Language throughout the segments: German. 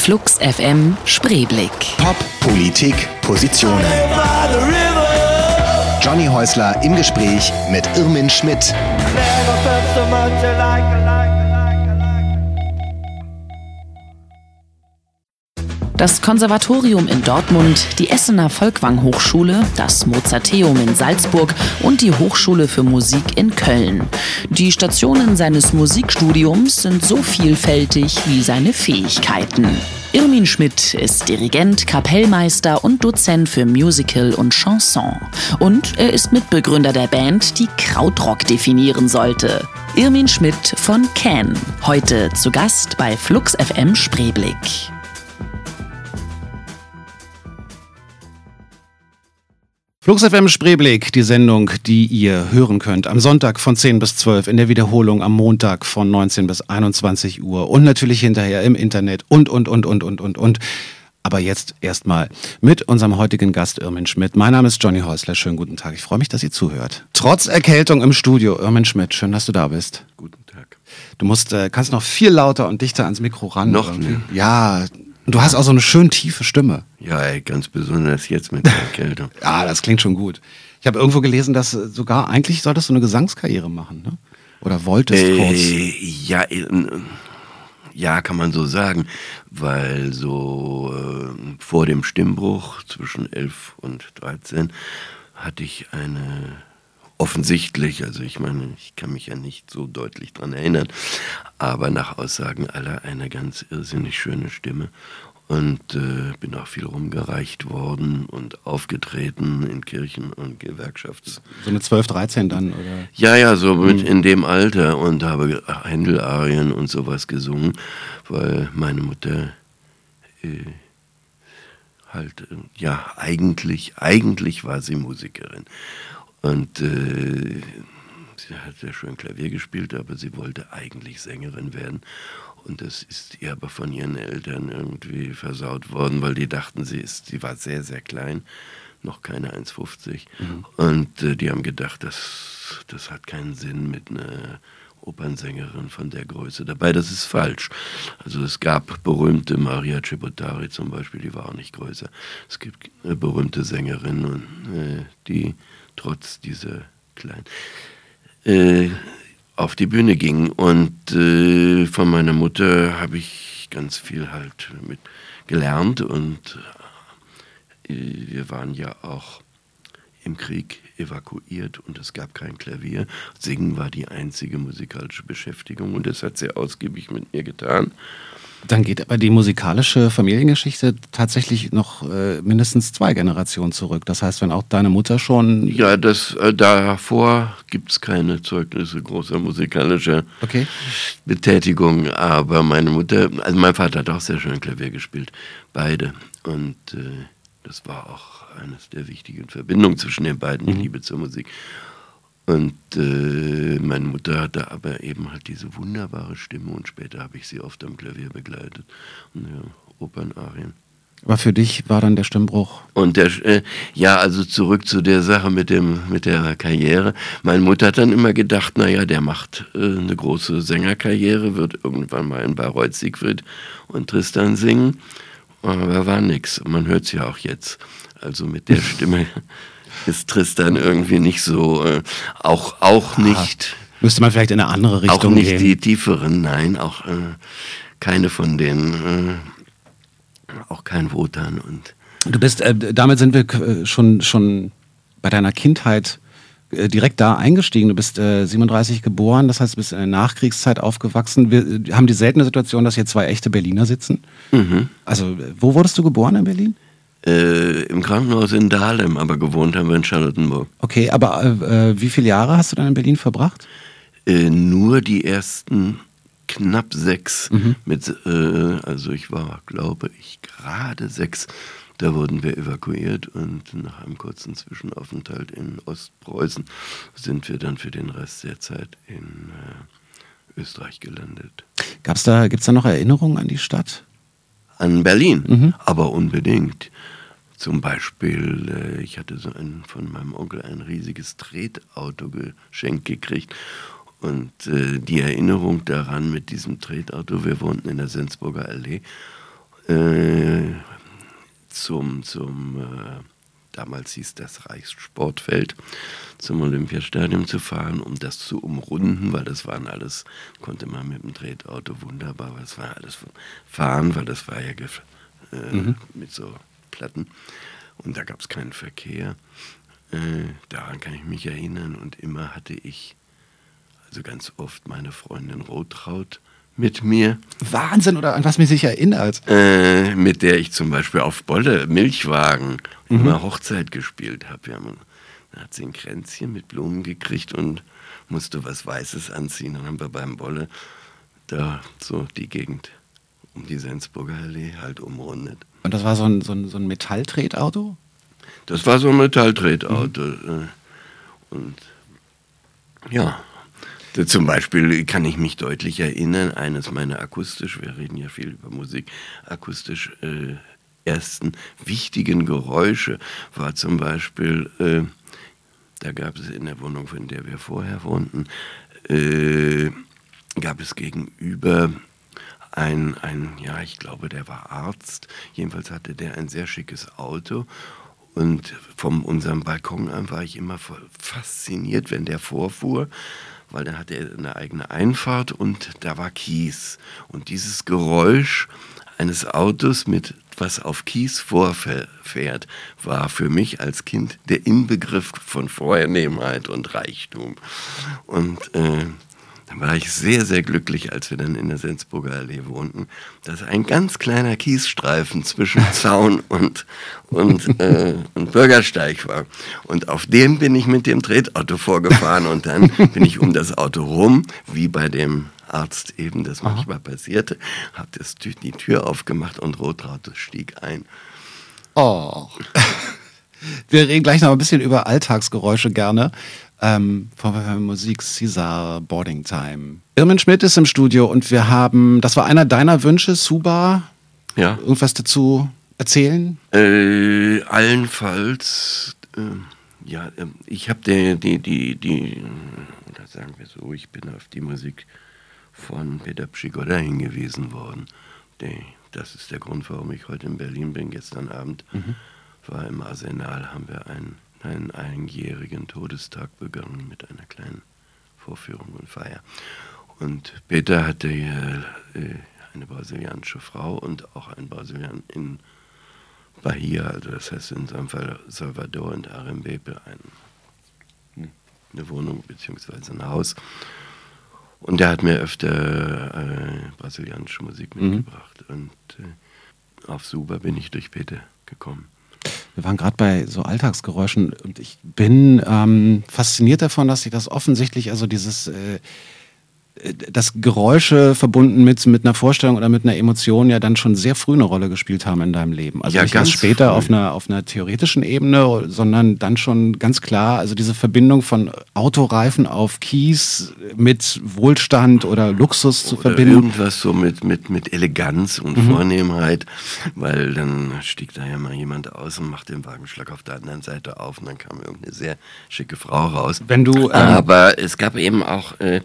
Flux FM Spreeblick. Pop, Politik, Positionen. Johnny Häusler im Gespräch mit Irmin Schmidt. Das Konservatorium in Dortmund, die Essener Volkwang Hochschule, das Mozarteum in Salzburg und die Hochschule für Musik in Köln. Die Stationen seines Musikstudiums sind so vielfältig wie seine Fähigkeiten. Irmin Schmidt ist Dirigent, Kapellmeister und Dozent für Musical und Chanson. Und er ist Mitbegründer der Band, die Krautrock definieren sollte. Irmin Schmidt von Can, heute zu Gast bei Flux FM Spreeblick. Flux FM Spreeblick, die Sendung, die ihr hören könnt am Sonntag von 10 bis 12, in der Wiederholung am Montag von 19 bis 21 Uhr und natürlich hinterher im Internet und, und, und, und, und, und, und. Aber jetzt erstmal mit unserem heutigen Gast Irmin Schmidt. Mein Name ist Johnny Häusler. Schönen guten Tag. Ich freue mich, dass ihr zuhört. Trotz Erkältung im Studio, Irmin Schmidt, schön, dass du da bist. Guten Tag. Du musst, äh, kannst noch viel lauter und dichter ans Mikro ran. Noch irgendwie. mehr. Ja, und du hast auch so eine schön tiefe Stimme. Ja, ey, ganz besonders jetzt mit der Erkältung. Ja, das klingt schon gut. Ich habe irgendwo gelesen, dass äh, sogar eigentlich solltest du eine Gesangskarriere machen, ne? Oder wolltest kurz. äh, ja, äh, ja, kann man so sagen, weil so äh, vor dem Stimmbruch zwischen 11 und 13 hatte ich eine offensichtlich, also ich meine, ich kann mich ja nicht so deutlich dran erinnern, aber nach Aussagen aller eine ganz irrsinnig schöne Stimme und äh, bin auch viel rumgereicht worden und aufgetreten in Kirchen und Gewerkschafts So mit 12, 13 dann, oder? ja, ja, so mit in dem Alter und habe Händel-Arien und sowas gesungen, weil meine Mutter äh, halt, äh, ja, eigentlich, eigentlich war sie Musikerin. Und äh, sie hat ja schön Klavier gespielt, aber sie wollte eigentlich Sängerin werden. Und das ist ihr aber von ihren Eltern irgendwie versaut worden, weil die dachten, sie ist, sie war sehr, sehr klein, noch keine 1,50. Und äh, die haben gedacht, das, das hat keinen Sinn mit einer Opernsängerin von der Größe dabei. Das ist falsch. Also es gab berühmte Maria Cebottari zum Beispiel, die war auch nicht größer. Es gibt äh, berühmte Sängerinnen, äh, die trotz dieser kleinen äh, auf die Bühne ging. Und äh, von meiner Mutter habe ich ganz viel halt mit gelernt und äh, wir waren ja auch im Krieg evakuiert und es gab kein Klavier. Singen war die einzige musikalische Beschäftigung und das hat sie ausgiebig mit mir getan. Dann geht aber die musikalische Familiengeschichte tatsächlich noch äh, mindestens zwei Generationen zurück. Das heißt, wenn auch deine Mutter schon. Ja, das, äh, davor gibt es keine Zeugnisse großer musikalischer Okay. Betätigung, aber meine Mutter, also mein Vater hat auch sehr schön Klavier gespielt, beide. Und äh, das war auch eines der wichtigen Verbindungen zwischen den beiden, die Liebe zur Musik. Und äh, meine Mutter hatte aber eben halt diese wunderbare Stimme und später habe ich sie oft am Klavier begleitet. Und, ja, Opernarien. Aber für dich war dann der Stimmbruch. Und der, äh, ja, also zurück zu der Sache mit dem, mit der Karriere. Meine Mutter hat dann immer gedacht, naja, der macht äh, eine große Sängerkarriere, wird irgendwann mal in Bayreuth Siegfried und Tristan singen. Aber war nix. Man hört es ja auch jetzt. Also mit der Stimme ist Tristan irgendwie nicht so, äh, auch, auch nicht, Müsste man vielleicht in eine andere auch Richtung nicht gehen. die tieferen, nein, auch äh, keine von denen, äh, auch kein Wotan und Du bist, äh, damit sind wir äh, schon, schon bei deiner Kindheit äh, direkt da eingestiegen. Du bist äh, 37 geboren, das heißt, du bist in der Nachkriegszeit aufgewachsen. Wir haben die seltene Situation, dass hier zwei echte Berliner sitzen. Also, äh, wo wurdest du geboren in Berlin? Äh, im Krankenhaus in Dahlem, aber gewohnt haben wir in Charlottenburg. Okay, aber äh, äh, wie viele Jahre hast du dann in Berlin verbracht? Äh, nur die ersten knapp sechs mit, äh, also ich war, glaube ich, gerade sechs. Da wurden wir evakuiert und nach einem kurzen Zwischenaufenthalt in Ostpreußen sind wir dann für den Rest der Zeit in äh, Österreich gelandet. Gab's da, gibt's da noch Erinnerungen an die Stadt? An Berlin, aber unbedingt. Zum Beispiel, äh, ich hatte so ein, von meinem Onkel ein riesiges Tretauto geschenkt gekriegt. Und äh, die Erinnerung daran mit diesem Tretauto, wir wohnten in der Sensburger Allee, äh, zum, zum damals hieß das Reichssportfeld, zum Olympiastadion zu fahren, um das zu umrunden, weil das waren alles, konnte man mit dem Tretauto wunderbar, weil es war alles fahren, weil das war ja äh, mhm. mit so Platten und da gab es keinen Verkehr. Äh, daran kann ich mich erinnern und immer hatte ich, also ganz oft meine Freundin Rotraut mit mir. Wahnsinn, oder an was mich sich erinnert? Äh, mit der ich zum Beispiel auf Bolle, Milchwagen, mhm. immer Hochzeit gespielt habe. Da hat sie ein Kränzchen mit Blumen gekriegt und musste was Weißes anziehen. Dann haben wir beim Bolle da so die Gegend um die Sensburger Allee halt umrundet. Und das war so ein, so ein, so ein Metalltretauto? Das war so ein Metalltretauto. Mhm. Und ja, zum Beispiel kann ich mich deutlich erinnern, eines meiner akustisch, wir reden ja viel über Musik, akustisch äh, ersten wichtigen Geräusche war zum Beispiel, äh, da gab es in der Wohnung, in der wir vorher wohnten, äh, gab es gegenüber ein, ein, ja, ich glaube, der war Arzt. Jedenfalls hatte der ein sehr schickes Auto. Und von unserem Balkon an war ich immer fasziniert, wenn der vorfuhr, weil dann hatte er eine eigene Einfahrt und da war Kies. Und dieses Geräusch eines Autos mit was auf Kies vorfährt, war für mich als Kind der Inbegriff von Vornehmheit und Reichtum. Und äh, dann war ich sehr, sehr glücklich, als wir dann in der Sensburger Allee wohnten, dass ein ganz kleiner Kiesstreifen zwischen Zaun und, und, äh, und Bürgersteig war. Und auf dem bin ich mit dem Tretauto vorgefahren und dann bin ich um das Auto rum, wie bei dem Arzt eben das manchmal Aha. passierte, habe die Tür aufgemacht und Rotraute stieg ein. Oh. Wir reden gleich noch ein bisschen über Alltagsgeräusche gerne ähm, von Musik Caesar Boarding Time. Irmin Schmidt ist im Studio und wir haben, das war einer deiner Wünsche, Suba. Ja. Irgendwas dazu erzählen? Äh, allenfalls, äh, ja, äh, ich habe die, die, die, die, oder sagen wir so, ich bin auf die Musik von Peter Pschigoda hingewiesen worden. Die, das ist der Grund, warum ich heute in Berlin bin. Gestern Abend mhm. war im Arsenal, haben wir ein einen einjährigen Todestag begangen mit einer kleinen Vorführung und Feier. Und Peter hatte äh, eine brasilianische Frau und auch ein Brasilian in Bahia, also das heißt in seinem Fall Salvador und Arembepe, ein, hm, eine Wohnung bzw. ein Haus. Und der hat mir öfter äh, brasilianische Musik mhm. mitgebracht. Mhm. Und äh, auf Suba bin ich durch Peter gekommen. Wir waren gerade bei so Alltagsgeräuschen und ich bin ähm, fasziniert davon, dass sich das offensichtlich, also dieses äh, dass Geräusche verbunden mit, mit einer Vorstellung oder mit einer Emotion ja dann schon sehr früh eine Rolle gespielt haben in deinem Leben. Also ja, nicht erst später auf einer, auf einer theoretischen Ebene, sondern dann schon ganz klar, also diese Verbindung von Autoreifen auf Kies mit Wohlstand oder Luxus zu oder verbinden. Irgendwas so mit, mit, mit Eleganz und mhm. Vornehmheit, weil dann stieg da ja mal jemand aus und macht den Wagenschlag auf der anderen Seite auf und dann kam irgendeine sehr schicke Frau raus. Wenn du, ähm, Aber es gab eben auch äh,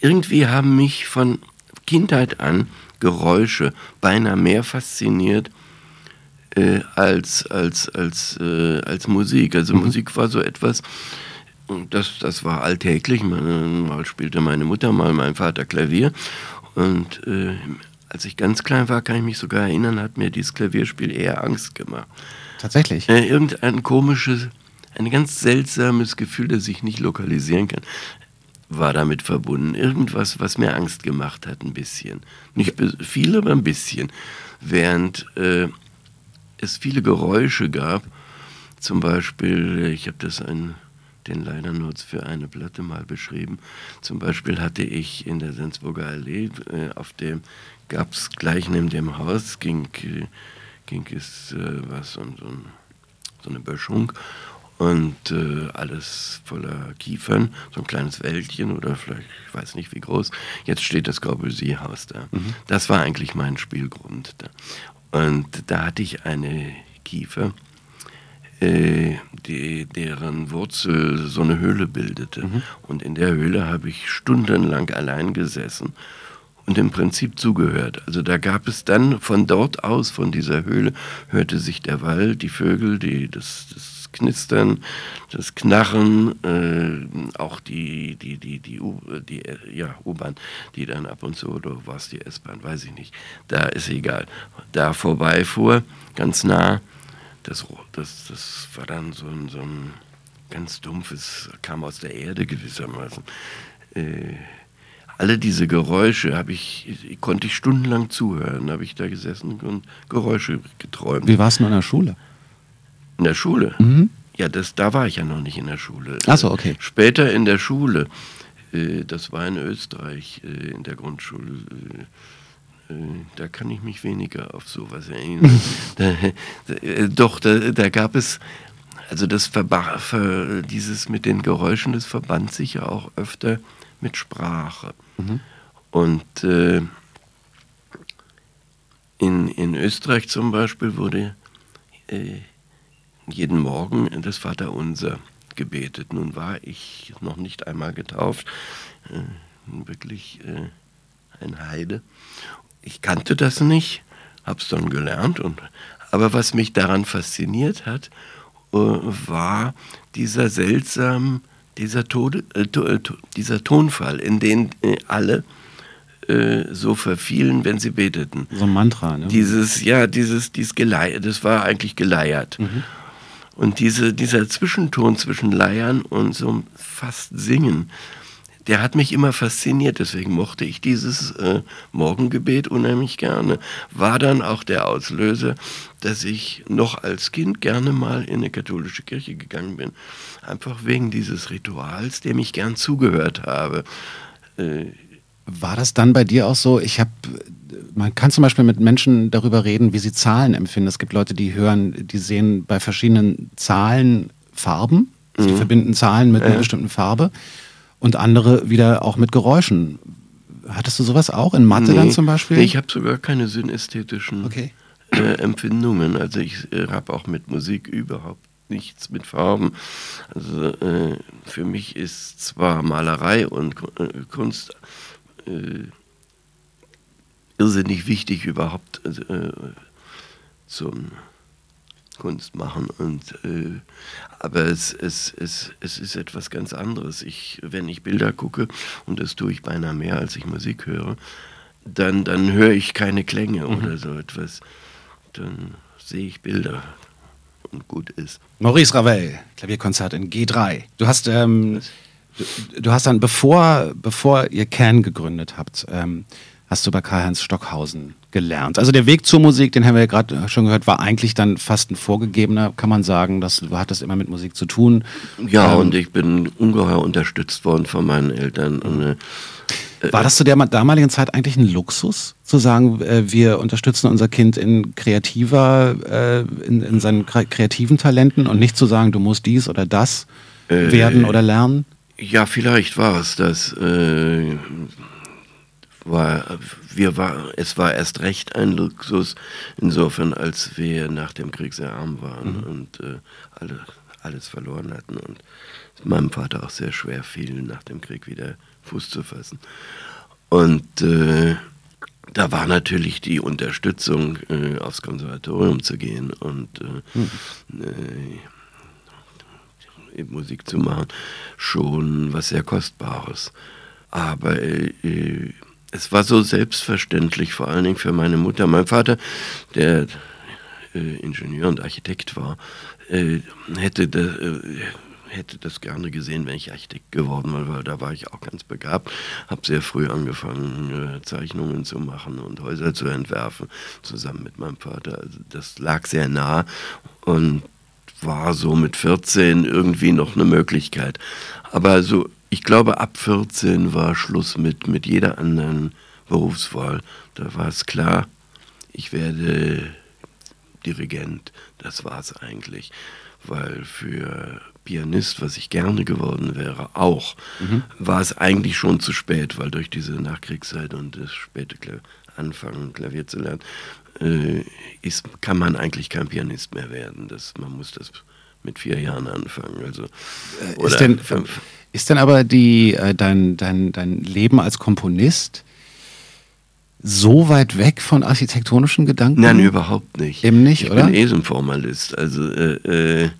irgendwie haben mich von Kindheit an Geräusche beinahe mehr fasziniert äh, als, als, als, äh, als Musik. Also mhm. Musik war so etwas, das, das war alltäglich. Mal spielte meine Mutter, mal mein Vater Klavier. Und äh, als ich ganz klein war, kann ich mich sogar erinnern, hat mir dieses Klavierspiel eher Angst gemacht. Tatsächlich? Äh, irgendein komisches, ein ganz seltsames Gefühl, das ich nicht lokalisieren kann war damit verbunden. Irgendwas, was mir Angst gemacht hat, ein bisschen. Nicht viel, aber ein bisschen. Während äh, es viele Geräusche gab, zum Beispiel, ich habe das ein, den leider nur für eine Platte mal beschrieben, zum Beispiel hatte ich in der Sensburger Allee, äh, auf dem gab es gleich neben dem Haus, ging, ging es äh, was, so, so, so eine Böschung und äh, alles voller Kiefern, so ein kleines Wäldchen oder vielleicht, ich weiß nicht wie groß. Jetzt steht das Corbusier-Haus da. Mhm. Das war eigentlich mein Spielgrund. Da. Und da hatte ich eine Kiefer, äh, die, deren Wurzel so eine Höhle bildete. Mhm. Und in der Höhle habe ich stundenlang allein gesessen und im Prinzip zugehört. Also da gab es dann von dort aus, von dieser Höhle, hörte sich der Wald, die Vögel, die, das, das Knistern, das Knarren, äh, auch die, die, die, die, U, die ja, U-Bahn, die dann ab und zu, oder war es die S-Bahn, weiß ich nicht, da ist egal, da vorbeifuhr, ganz nah, das, das, das war dann so ein, so ein ganz dumpfes, kam aus der Erde gewissermaßen. Äh, alle diese Geräusche habe ich, konnte ich stundenlang zuhören, habe ich da gesessen und Geräusche geträumt. Wie war es in der Schule? In der Schule? Mhm. Ja, das, da war ich ja noch nicht in der Schule. Achso, okay. Später in der Schule, äh, das war in Österreich, äh, in der Grundschule, äh, da kann ich mich weniger auf sowas erinnern. da, da, doch, da, da, gab es, also das Verba ver, dieses mit den Geräuschen, das verband sich ja auch öfter mit Sprache. Mhm. Und äh, in, in Österreich zum Beispiel wurde äh, jeden Morgen das Vaterunser gebetet. Nun war ich noch nicht einmal getauft, äh, wirklich äh, ein Heide. Ich kannte das nicht, habe es dann gelernt. Und, aber was mich daran fasziniert hat, äh, war dieser seltsame dieser, Tode, äh, to, äh, dieser Tonfall, in den äh, alle so verfielen, wenn sie beteten. So ein Mantra, ne? Dieses, ja, dieses, dieses Geleiert, das war eigentlich geleiert. Mhm. Und diese, dieser Zwischenton zwischen Leiern und so fast Singen, der hat mich immer fasziniert, deswegen mochte ich dieses äh, Morgengebet unheimlich gerne. War dann auch der Auslöser, dass ich noch als Kind gerne mal in eine katholische Kirche gegangen bin. Einfach wegen dieses Rituals, dem ich gern zugehört habe. Äh, war das dann bei dir auch so? Ich habe, man kann zum Beispiel mit Menschen darüber reden, wie sie Zahlen empfinden. Es gibt Leute, die hören, die sehen bei verschiedenen Zahlen Farben. Sie mhm. verbinden Zahlen mit ja. einer bestimmten Farbe und andere wieder auch mit Geräuschen. Hattest du sowas auch in Mathe nee, dann zum Beispiel? Nee, ich habe sogar keine synästhetischen okay. äh, Empfindungen. Also ich äh, habe auch mit Musik überhaupt nichts mit Farben. Also äh, für mich ist zwar Malerei und äh, Kunst äh, irrsinnig wichtig überhaupt äh, zum Kunst machen. Und, äh, aber es, es, es, es ist etwas ganz anderes. Ich, wenn ich Bilder gucke, und das tue ich beinahe mehr, als ich Musik höre, dann, dann höre ich keine Klänge mhm. oder so etwas. Dann sehe ich Bilder und gut ist. Maurice Ravel, Klavierkonzert in G3. Du hast, ähm, du, du, hast dann, bevor, bevor ihr Can gegründet habt, ähm, hast du bei Karl-Heinz Stockhausen gelernt. Also der Weg zur Musik, den haben wir ja gerade schon gehört, war eigentlich dann fast ein vorgegebener, kann man sagen. Das hat das immer mit Musik zu tun. Ja, ähm, und ich bin ungeheuer unterstützt worden von meinen Eltern. Und, äh, war das zu der damaligen Zeit eigentlich ein Luxus, zu sagen, äh, wir unterstützen unser Kind in kreativer, äh, in, in, seinen kreativen Talenten und nicht zu sagen, du musst dies oder das äh, werden oder lernen? Ja, vielleicht war es das. Äh, war, wir war, es war erst recht ein Luxus, insofern, als wir nach dem Krieg sehr arm waren mhm. und äh, alle, alles verloren hatten und meinem Vater auch sehr schwer fiel, nach dem Krieg wieder Fuß zu fassen. Und äh, da war natürlich die Unterstützung, äh, aufs Konservatorium zu gehen und mhm. Äh, Musik zu machen, schon was sehr Kostbares. Aber äh, es war so selbstverständlich, vor allen Dingen für meine Mutter. Mein Vater, der äh, Ingenieur und Architekt war, äh, hätte, da, äh, hätte das gerne gesehen, wenn ich Architekt geworden wäre, weil da war ich auch ganz begabt. Habe sehr früh angefangen, äh, Zeichnungen zu machen und Häuser zu entwerfen, zusammen mit meinem Vater. Also das lag sehr nah und war so mit 14 irgendwie noch eine Möglichkeit. Aber so ich glaube, ab 14 war Schluss mit, mit jeder anderen Berufswahl. Da war es klar, ich werde Dirigent. Das war es eigentlich. Weil für Pianist, was ich gerne geworden wäre, auch, mhm. war es eigentlich schon zu spät, weil durch diese Nachkriegszeit und das späte Kla Anfangen, Klavier zu lernen, äh, ist, kann man eigentlich kein Pianist mehr werden. Das, man muss das mit vier Jahren anfangen. Also, äh, ist denn, fünf. Ist denn aber die, äh, dein, dein, dein Leben als Komponist, so weit weg von architektonischen Gedanken? Nein, überhaupt nicht. Eben nicht, ich oder? Ich bin eh so ein Formalist. Also äh, äh,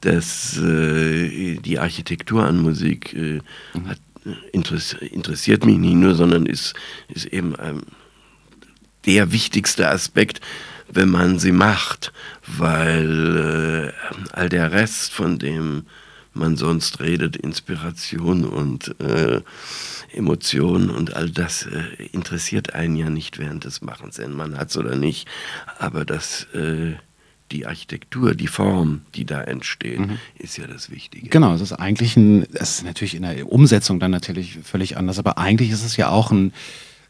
das, äh, die Architektur an Musik äh, mhm. hat, interessiert mich nicht nur, sondern ist, ist eben ähm, der wichtigste Aspekt, wenn man sie macht, weil äh, all der Rest, von dem man sonst redet, Inspiration und äh, Emotionen und all das äh, interessiert einen ja nicht während des Machens, wenn man hat es oder nicht, aber das äh, die Architektur, die Form, die da entsteht, mhm. ist ja das Wichtige. Genau, es ist eigentlich ein, es ist natürlich in der Umsetzung dann natürlich völlig anders, aber eigentlich ist es ja auch ein,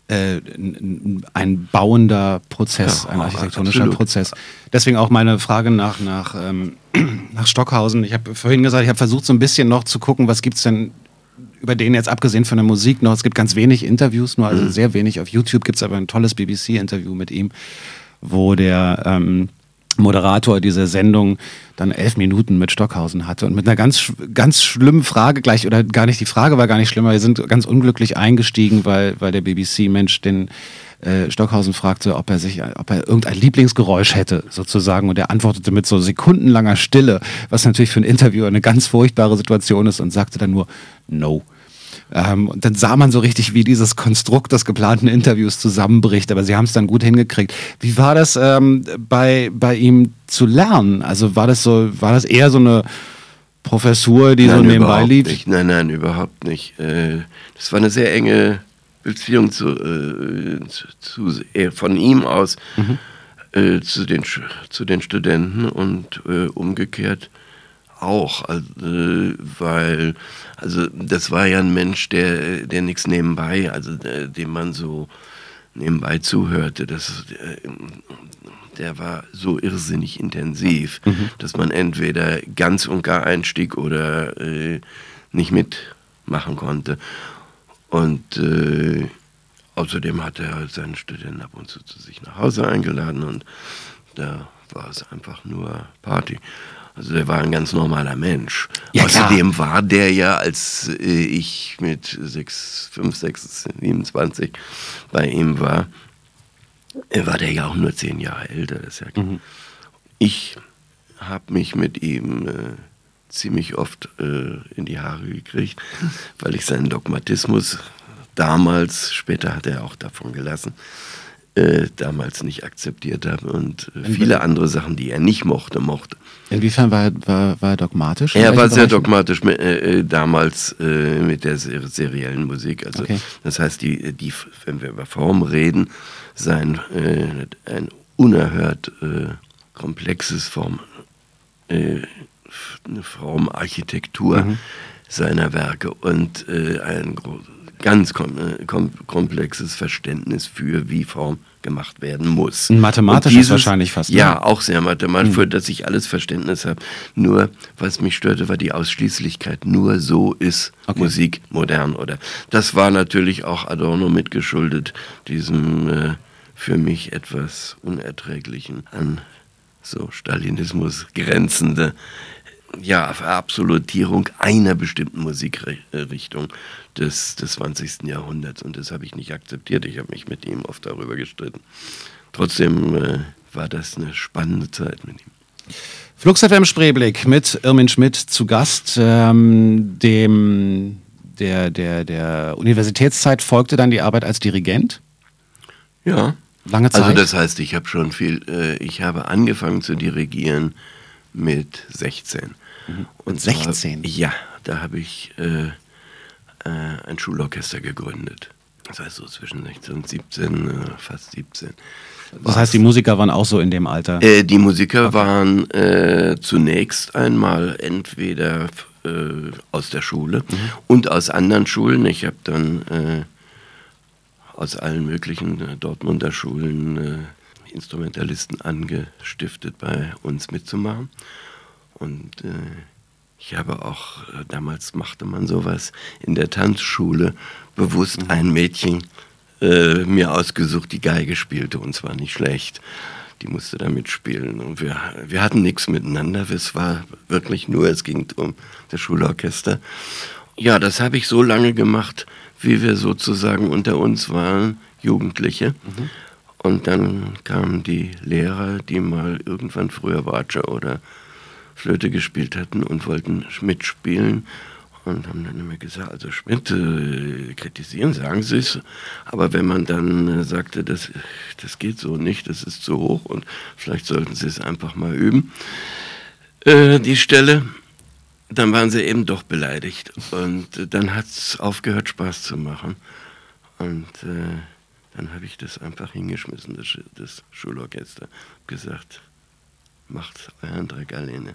äh, ein, ein, bauender Prozess, ja, ein architektonischer absolut. Prozess. Deswegen auch meine Frage nach, nach, ähm, nach Stockhausen. Ich habe vorhin gesagt, ich habe versucht so ein bisschen noch zu gucken, was gibt es denn über den jetzt abgesehen von der Musik noch. Es gibt ganz wenig Interviews, nur also mhm. sehr wenig. Auf YouTube gibt es aber ein tolles BBC-Interview mit ihm, wo der ähm, Moderator dieser Sendung dann elf Minuten mit Stockhausen hatte und mit einer ganz, ganz schlimmen Frage gleich, oder gar nicht, die Frage war gar nicht schlimmer, wir sind ganz unglücklich eingestiegen, weil, weil der BBC-Mensch den äh, Stockhausen fragte, ob er sich, ob er irgendein Lieblingsgeräusch hätte, sozusagen, und er antwortete mit so sekundenlanger Stille, was natürlich für ein Interviewer eine ganz furchtbare Situation ist und sagte dann nur No. Ähm, und dann sah man so richtig, wie dieses Konstrukt des geplanten Interviews zusammenbricht. Aber sie haben es dann gut hingekriegt. Wie war das ähm, bei, bei ihm zu lernen? Also war das so, war das eher so eine Professur, die nein, so nebenbei lief? Nicht. Nein, nein, überhaupt nicht. Äh, das war eine sehr enge Beziehung zu, äh, zu, zu von ihm aus mhm. äh, zu, den, zu den Studenten und äh, umgekehrt auch, also, weil also das war ja ein Mensch, der, der nichts nebenbei, also der, dem man so nebenbei zuhörte. Das, der, der war so irrsinnig intensiv, mhm. dass man entweder ganz und gar einstieg oder äh, nicht mitmachen konnte. Und äh, außerdem hat er halt seinen Studenten ab und zu zu sich nach Hause eingeladen und da war es einfach nur Party. Also der war ein ganz normaler Mensch. Ja, Außerdem klar. war der ja, als äh, ich mit 6, 5, 6, 27 bei ihm war, äh, war der ja auch nur zehn Jahre älter. Das ja mhm. Ich habe mich mit ihm äh, ziemlich oft äh, in die Haare gekriegt, weil ich seinen Dogmatismus damals, später hat er auch davon gelassen, äh, damals nicht akzeptiert habe und äh, viele andere Sachen, die er nicht mochte, mochte. Inwiefern war, war, war er dogmatisch? Er war sehr dogmatisch mit, äh, äh, damals äh, mit der ser seriellen Musik. Also okay. das heißt, die, die, wenn wir über Form reden, sein ein unerhört komplexes Form, eine Formarchitektur mhm. seiner Werke und ein großes ganz kom äh, kom komplexes Verständnis für, wie Form gemacht werden muss. Ein mathematisches dieses, wahrscheinlich fast. Ne? Ja, auch sehr mathematisch, mhm. für das ich alles Verständnis habe. Nur, was mich störte, war die Ausschließlichkeit. Nur so ist okay. Musik modern. Oder das war natürlich auch Adorno mitgeschuldet, diesem äh, für mich etwas unerträglichen an so Stalinismus grenzende ja, Verabsolutierung einer bestimmten Musikrichtung des, des 20. Jahrhunderts. Und das habe ich nicht akzeptiert. Ich habe mich mit ihm oft darüber gestritten. Trotzdem äh, war das eine spannende Zeit mit ihm. Flux FM Spreeblick mit Irmin Schmidt zu Gast. Ähm, dem, der, der, der Universitätszeit folgte dann die Arbeit als Dirigent. Ja. Lange also Zeit. Also das heißt, ich habe schon viel, äh, ich habe angefangen zu dirigieren mit 16. Und 16? War, ja, da habe ich äh, äh, ein Schulorchester gegründet. Das heißt so zwischen 16 und 17, äh, fast 17. Das heißt, die Musiker waren auch so in dem Alter? Äh, die Musiker okay. waren äh, zunächst einmal entweder äh, aus der Schule mhm. und aus anderen Schulen. Ich habe dann aus allen möglichen Dortmunder Schulen Instrumentalisten angestiftet, bei uns mitzumachen. Und ich habe auch, äh, damals machte man sowas in der Tanzschule, bewusst mhm. ein Mädchen äh, mir ausgesucht, die Geige spielte und zwar nicht schlecht. Die musste da mitspielen und wir, wir hatten nichts miteinander. Es war wirklich nur, es ging um das Schulorchester. Ja, das habe ich so lange gemacht, wie wir sozusagen unter uns waren. Jugendliche. Mhm. Und dann kamen die Lehrer, die mal irgendwann früher Watsche oder Flöte gespielt hatten und wollten mitspielen und haben dann immer gesagt, also Schmidt, äh, kritisieren, sagen Sie es, aber wenn man dann äh, sagte, das, das geht so nicht, das ist zu hoch und vielleicht sollten Sie es einfach mal üben, äh, die Stelle, dann waren sie eben doch beleidigt und äh, dann hat es aufgehört Spaß zu machen und äh, dann habe ich das einfach hingeschmissen, das, das Schulorchester, gesagt, macht euren Dreck alleine.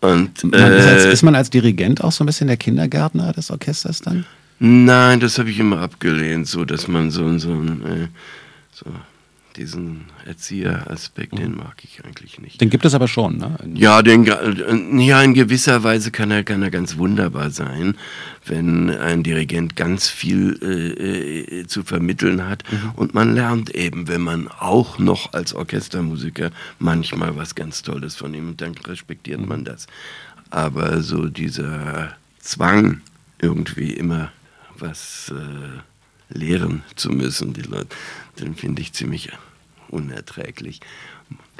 Und, äh, ist, als, ist, man als Dirigent auch so ein bisschen der Kindergärtner des Orchesters dann? Nein, das habe ich immer abgelehnt, so dass man so, so, äh, so diesen Erzieheraspekt, den mag ich eigentlich nicht. Den gibt es aber schon, ne? Ja, den, ja, in gewisser Weise kann er, kann er ganz wunderbar sein, wenn ein Dirigent ganz viel äh, äh, zu vermitteln hat. Mhm. Und man lernt eben, wenn man auch noch als Orchestermusiker manchmal was ganz Tolles von ihm, dann respektiert mhm. man das. Aber so dieser Zwang, irgendwie immer was äh, lehren zu müssen, die Leute, den finde ich ziemlich unerträglich.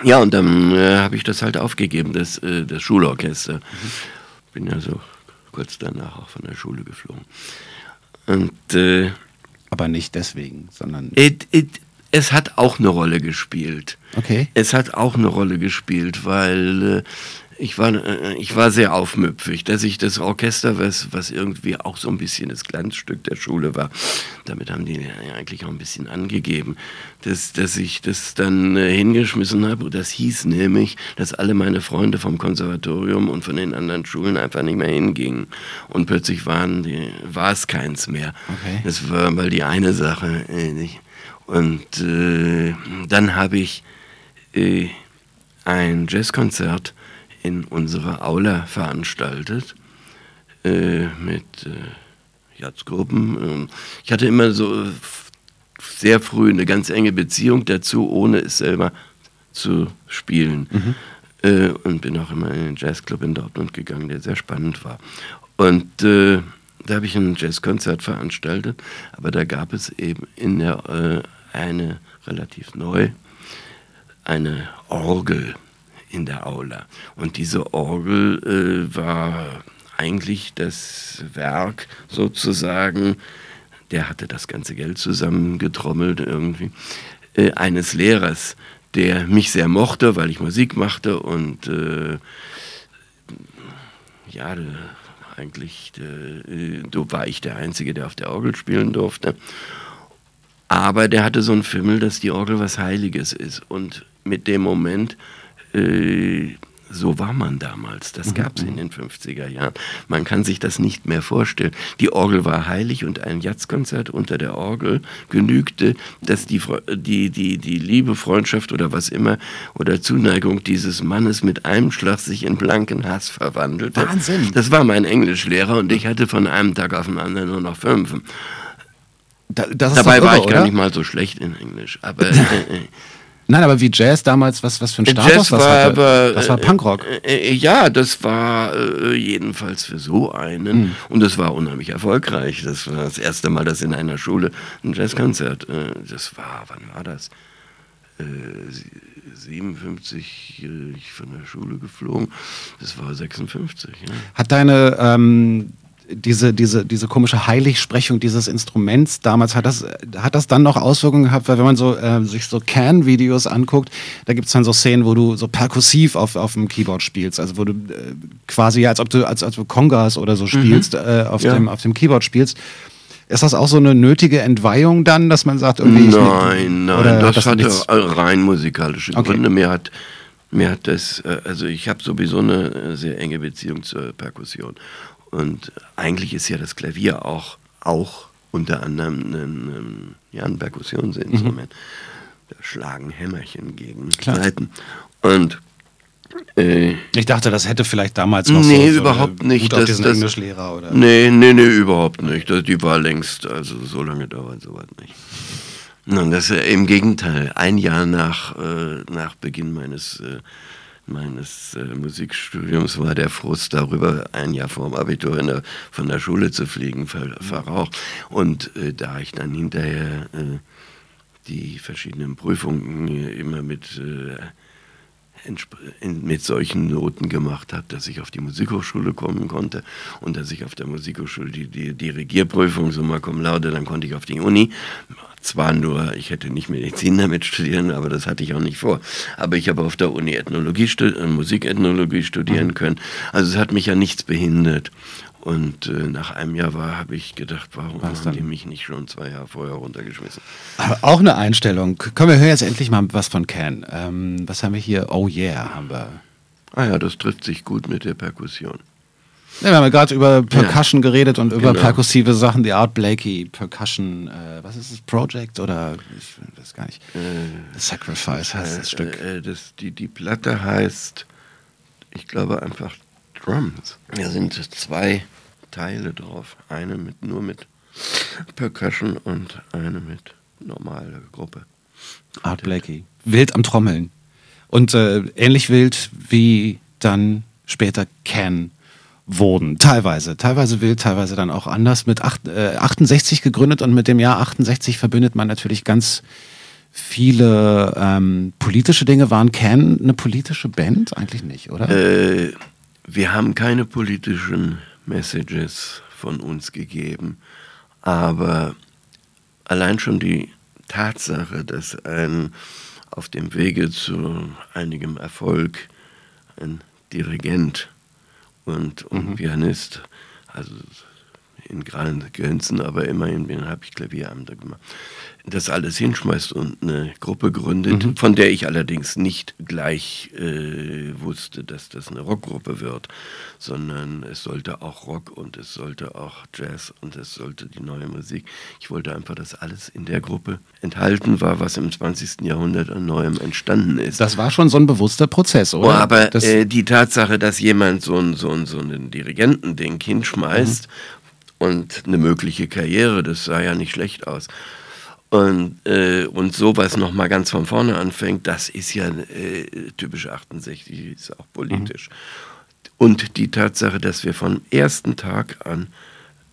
Ja, und dann äh, habe ich das halt aufgegeben, das, äh, das Schulorchester. Mhm. Bin ja so kurz danach auch von der Schule geflogen. Und, äh, Aber nicht deswegen, sondern. It, it, es hat auch eine Rolle gespielt. Okay. Es hat auch eine Rolle gespielt, weil äh, ich war, äh, ich war sehr aufmüpfig, dass ich das Orchester, was, was irgendwie auch so ein bisschen das Glanzstück der Schule war, damit haben die eigentlich auch ein bisschen angegeben, dass, dass ich das dann äh, hingeschmissen habe. Das hieß nämlich, dass alle meine Freunde vom Konservatorium und von den anderen Schulen einfach nicht mehr hingingen. Und plötzlich waren die, war es keins mehr. Okay. Das war mal die eine Sache. Äh, und äh, dann habe ich äh, ein Jazzkonzert in unserer Aula veranstaltet äh, mit äh, Jazzgruppen. Ähm, ich hatte immer so sehr früh eine ganz enge Beziehung dazu, ohne es selber zu spielen. Mhm. Äh, und bin auch immer in den Jazzclub in Dortmund gegangen, der sehr spannend war. Und äh, da habe ich ein Jazzkonzert veranstaltet, aber da gab es eben in der äh, eine relativ neu eine Orgel in der Aula. Und diese Orgel äh, war eigentlich das Werk sozusagen, der hatte das ganze Geld zusammengetrommelt irgendwie, äh, eines Lehrers, der mich sehr mochte, weil ich Musik machte und äh, ja, eigentlich äh, war ich der Einzige, der auf der Orgel spielen durfte. Aber der hatte so einen Fimmel, dass die Orgel was Heiliges ist. Und mit dem Moment äh, so war man damals. Das mhm. gab es in den 50er Jahren. Man kann sich das nicht mehr vorstellen. Die Orgel war heilig und ein Jazzkonzert unter der Orgel genügte, dass die, die, die, die Liebe, Freundschaft oder was immer oder Zuneigung dieses Mannes mit einem Schlag sich in blanken Hass verwandelte. Wahnsinn. Das war mein Englischlehrer und ich hatte von einem Tag auf den anderen nur noch fünf. Da, Dabei irre, war ich oder? gar nicht mal so schlecht in Englisch. Aber. Äh, äh, Nein, aber wie Jazz damals, was, was für ein Status Jazz war, das hatte? Aber, das war äh, Punkrock. Äh, äh, ja, das war äh, jedenfalls für so einen. Mhm. Und das war unheimlich erfolgreich. Das war das erste Mal, dass in einer Schule ein Jazzkonzert, äh, das war, wann war das? 57 ich von der Schule geflogen. Das war 56. Ja. Hat deine ähm, diese, diese, diese komische Heiligsprechung dieses Instruments damals, hat das, hat das dann noch Auswirkungen gehabt? Weil wenn man so, äh, sich so Can-Videos anguckt, da gibt es dann so Szenen, wo du so perkussiv auf, auf dem Keyboard spielst, also wo du äh, quasi, als ob du, als, als du Congas oder so spielst, mhm. äh, auf, ja. dem, auf dem Keyboard spielst. Ist das auch so eine nötige Entweihung dann, dass man sagt, irgendwie. Nein, nein, das, das hatte rein musikalische okay. Gründe. Mir hat, mir hat das, äh, also ich habe sowieso eine sehr enge Beziehung zur Perkussion. Und eigentlich ist ja das Klavier auch, auch unter anderem ein, ein, ja, ein Perkussionsinstrument. Mhm. Da schlagen Hämmerchen gegen Klar. Seiten. Und äh, ich dachte, das hätte vielleicht damals noch nee, so, so überhaupt nicht. Gut das, das, Englischlehrer oder? Nee, nee, nee, überhaupt nicht. Die war längst, also so lange dauert sowas nicht. Nun, das ist im Gegenteil. Ein Jahr nach, äh, nach Beginn meines äh, meines äh, Musikstudiums war der Frust darüber, ein Jahr vor dem Abitur der, von der Schule zu fliegen, ver, verraucht. Und äh, da ich dann hinterher äh, die verschiedenen Prüfungen immer mit, mit solchen Noten gemacht habe, dass ich auf die Musikhochschule kommen konnte und dass ich auf der Musikhochschule die, die Dirigierprüfung summa cum laude, dann konnte ich auf die Uni. Zwar nur, ich hätte nicht Medizin damit studieren, aber das hatte ich auch nicht vor. Aber ich habe auf der Uni Ethnologie, äh, Musikethnologie studieren mhm. können. Also es hat mich ja nichts behindert. Und äh, nach einem Jahr war, habe ich gedacht, warum Was haben die mich nicht schon zwei Jahre vorher runtergeschmissen? Aber auch eine Einstellung. Komm, wir hören jetzt endlich mal was von Ken. Ähm, was haben wir hier? Oh yeah, haben wir. Ah ja, das trifft sich gut mit der Perkussion. Ja, wir haben ja gerade über Percussion ja, geredet und über genau. perkussive Sachen, die Art Blakey, Percussion, äh, was ist das, Project oder ich weiß gar nicht. Äh, Sacrifice heißt das Stück. Äh, das, die, die Platte heißt, ich glaube einfach Drums. Da sind zwei Teile drauf. Eine mit nur mit Percussion und eine mit normaler Gruppe. Art Blakey. Wild am Trommeln. Und äh, ähnlich wild wie dann später Can wurden. Teilweise. Teilweise wild, teilweise dann auch anders. Mit acht, äh, 68 gegründet und mit dem Jahr 68 verbindet man natürlich ganz viele ähm, politische Dinge. Waren Can eine politische Band? Eigentlich nicht, oder? Äh, wir haben keine politischen Messages von uns gegeben, aber allein schon die Tatsache, dass ein auf dem Wege zu einigem Erfolg ein Dirigent und, und mhm. Pianist, also in Grenzen, aber immerhin habe ich Klavieramte gemacht, das alles hinschmeißt und eine Gruppe gründet, mhm. von der ich allerdings nicht gleich äh, wusste, dass das eine Rockgruppe wird, sondern es sollte auch Rock und es sollte auch Jazz und es sollte die neue Musik. Ich wollte einfach, dass alles in der Gruppe enthalten war, was im 20. Jahrhundert an Neuem entstanden ist. Das war schon so ein bewusster Prozess, oder? Oh, aber äh, die Tatsache, dass jemand so, ein, so, ein, so einen Dirigentending hinschmeißt mhm. und eine mögliche Karriere, das sah ja nicht schlecht aus und, äh, und sowas nochmal ganz von vorne anfängt, das ist ja äh, typisch 68, ist auch politisch. Mhm. Und die Tatsache, dass wir vom ersten Tag an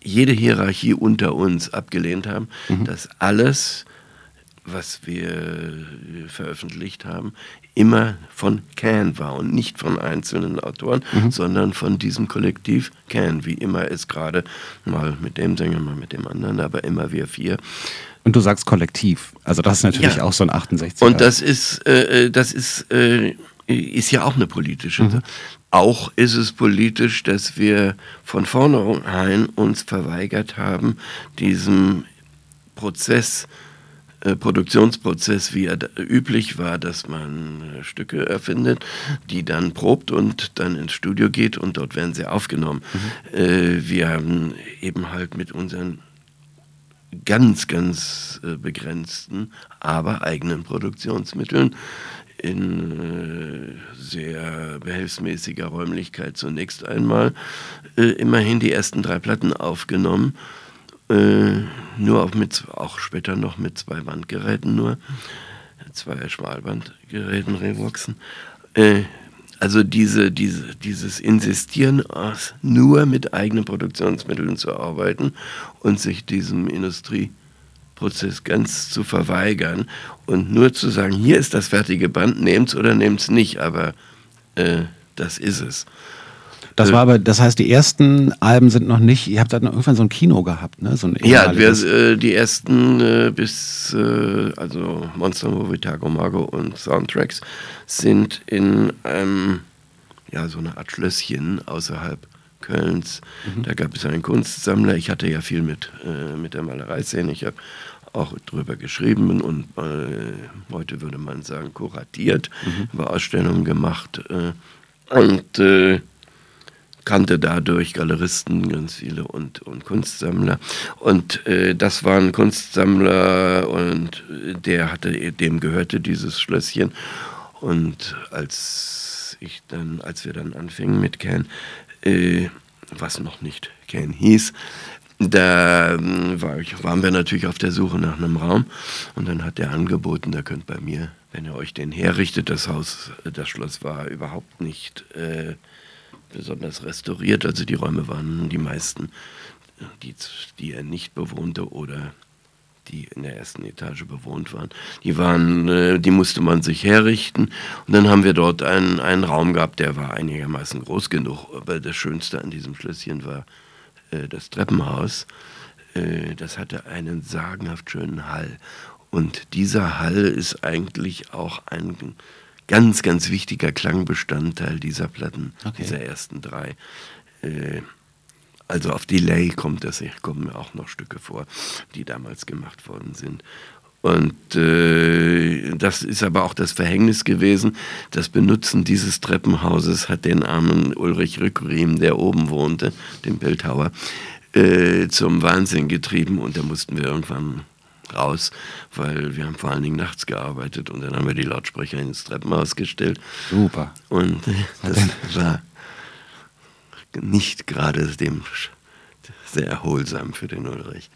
jede Hierarchie unter uns abgelehnt haben, mhm. dass alles, was wir veröffentlicht haben, immer von Can war und nicht von einzelnen Autoren, mhm. sondern von diesem Kollektiv Can, wie immer es gerade mal mit dem Sänger, mal mit dem anderen, aber immer wir vier und du sagst kollektiv. Also das ist natürlich ja. auch so ein 68. Und das ist, äh, äh, das ist, äh, ist ja auch eine politische. Mhm. Auch ist es politisch, dass wir von vornherein uns verweigert haben, diesem Prozess, äh, Produktionsprozess, wie er üblich war, dass man äh, Stücke erfindet, die dann probt und dann ins Studio geht und dort werden sie aufgenommen. Mhm. Äh, wir haben eben halt mit unseren ganz, ganz begrenzten, aber eigenen Produktionsmitteln in sehr behelfsmäßiger Räumlichkeit zunächst einmal immerhin die ersten drei Platten aufgenommen. Äh, nur auch mit auch später noch mit zwei Bandgeräten nur, zwei Schmalbandgeräten Revoxen. Äh, also diese, diese, dieses Insistieren, nur mit eigenen Produktionsmitteln zu arbeiten und sich diesem Industrieprozess ganz zu verweigern und nur zu sagen, hier ist das fertige Band, nehmt's oder nehmt's nicht, aber äh, das ist es. Das war aber, das heißt, die ersten Alben sind noch nicht, ihr habt dann irgendwann so ein Kino gehabt, ne? So ja, wir, äh, die ersten äh, bis, äh, also Monster Movie, Tago Mago und Soundtracks sind in einem, ja, so eine Art Schlösschen außerhalb Kölns. Mhm. Da gab es einen Kunstsammler. Ich hatte ja viel mit, äh, mit der Malereiszene. Ich habe auch drüber geschrieben und äh, heute würde man sagen kuratiert, mhm. über Ausstellungen gemacht. Äh, und äh, kannte dadurch Galeristen ganz viele und, und Kunstsammler. Und äh, das waren Kunstsammler und der hatte, dem gehörte dieses Schlösschen. Und als ich dann, als wir dann anfingen mit Can, äh, was noch nicht Can hieß, da äh, war ich, waren wir natürlich auf der Suche nach einem Raum und dann hat er angeboten, da könnt bei mir, wenn ihr euch den herrichtet, das Haus, das Schloss war überhaupt nicht äh, besonders restauriert. Also die Räume waren die meisten, die, die er nicht bewohnte oder die in der ersten Etage bewohnt waren. Die waren, äh, die musste man sich herrichten. Und dann haben wir dort einen, einen Raum gehabt, der war einigermaßen groß genug. Aber das Schönste an diesem Schlösschen war äh, das Treppenhaus. Äh, das hatte einen sagenhaft schönen Hall. Und dieser Hall ist eigentlich auch ein ganz, ganz wichtiger Klangbestandteil dieser Platten, okay. dieser ersten drei. Äh, also auf Delay kommt das, kommen mir auch noch Stücke vor, die damals gemacht worden sind. Und äh, das ist aber auch das Verhängnis gewesen. Das Benutzen dieses Treppenhauses hat den armen Ulrich Rückriem, der oben wohnte, den Bildhauer, äh, zum Wahnsinn getrieben. Und da mussten wir irgendwann raus, weil wir haben vor allen Dingen nachts gearbeitet und dann haben wir die Lautsprecher ins Treppenhaus gestellt. Super. Und das war nicht gerade dem sehr erholsam für den Ulrich.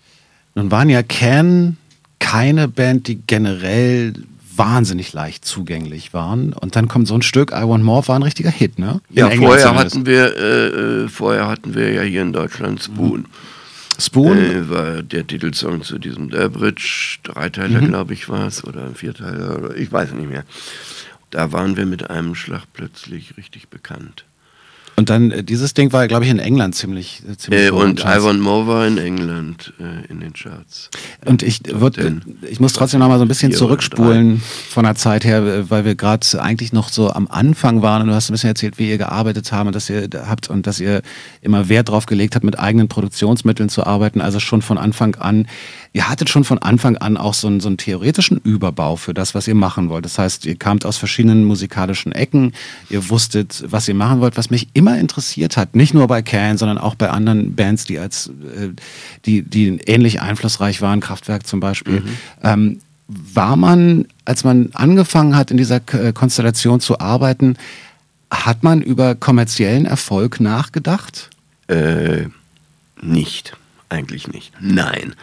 Nun waren ja Can keine Band, die generell wahnsinnig leicht zugänglich waren. Und dann kommt so ein Stück, I Want More, war ein richtiger Hit, ne? In ja, vorher hatten, wir, äh, äh, vorher hatten wir ja hier in Deutschland Spoon. Mhm. Spoon? Äh, war der Titelsong zu diesem Durbridge, Dreiteiler, mhm. glaube ich, war es, oder ein Vierteiler, oder ich weiß nicht mehr. Da waren wir mit einem Schlag plötzlich richtig bekannt. Und dann, äh, dieses Ding war, glaube ich, in England ziemlich. Äh, ziemlich äh, und Ivan Moore war in England äh, in den Charts. Und ich, würd, ich muss trotzdem noch mal so ein bisschen zurückspulen von der Zeit her, weil wir gerade eigentlich noch so am Anfang waren und du hast ein bisschen erzählt, wie ihr gearbeitet habt und dass ihr habt und dass ihr immer Wert drauf gelegt habt, mit eigenen Produktionsmitteln zu arbeiten. Also schon von Anfang an ihr hattet schon von Anfang an auch so einen, so einen theoretischen Überbau für das, was ihr machen wollt. Das heißt, ihr kamt aus verschiedenen musikalischen Ecken, ihr wusstet, was ihr machen wollt, was mich immer interessiert hat, nicht nur bei Can, sondern auch bei anderen Bands, die als äh, die, die ähnlich einflussreich waren, Kraftwerk zum Beispiel. Mhm. Ähm, war man, als man angefangen hat, in dieser äh, Konstellation zu arbeiten, hat man über kommerziellen Erfolg nachgedacht? Äh, nicht. Eigentlich nicht. Nein.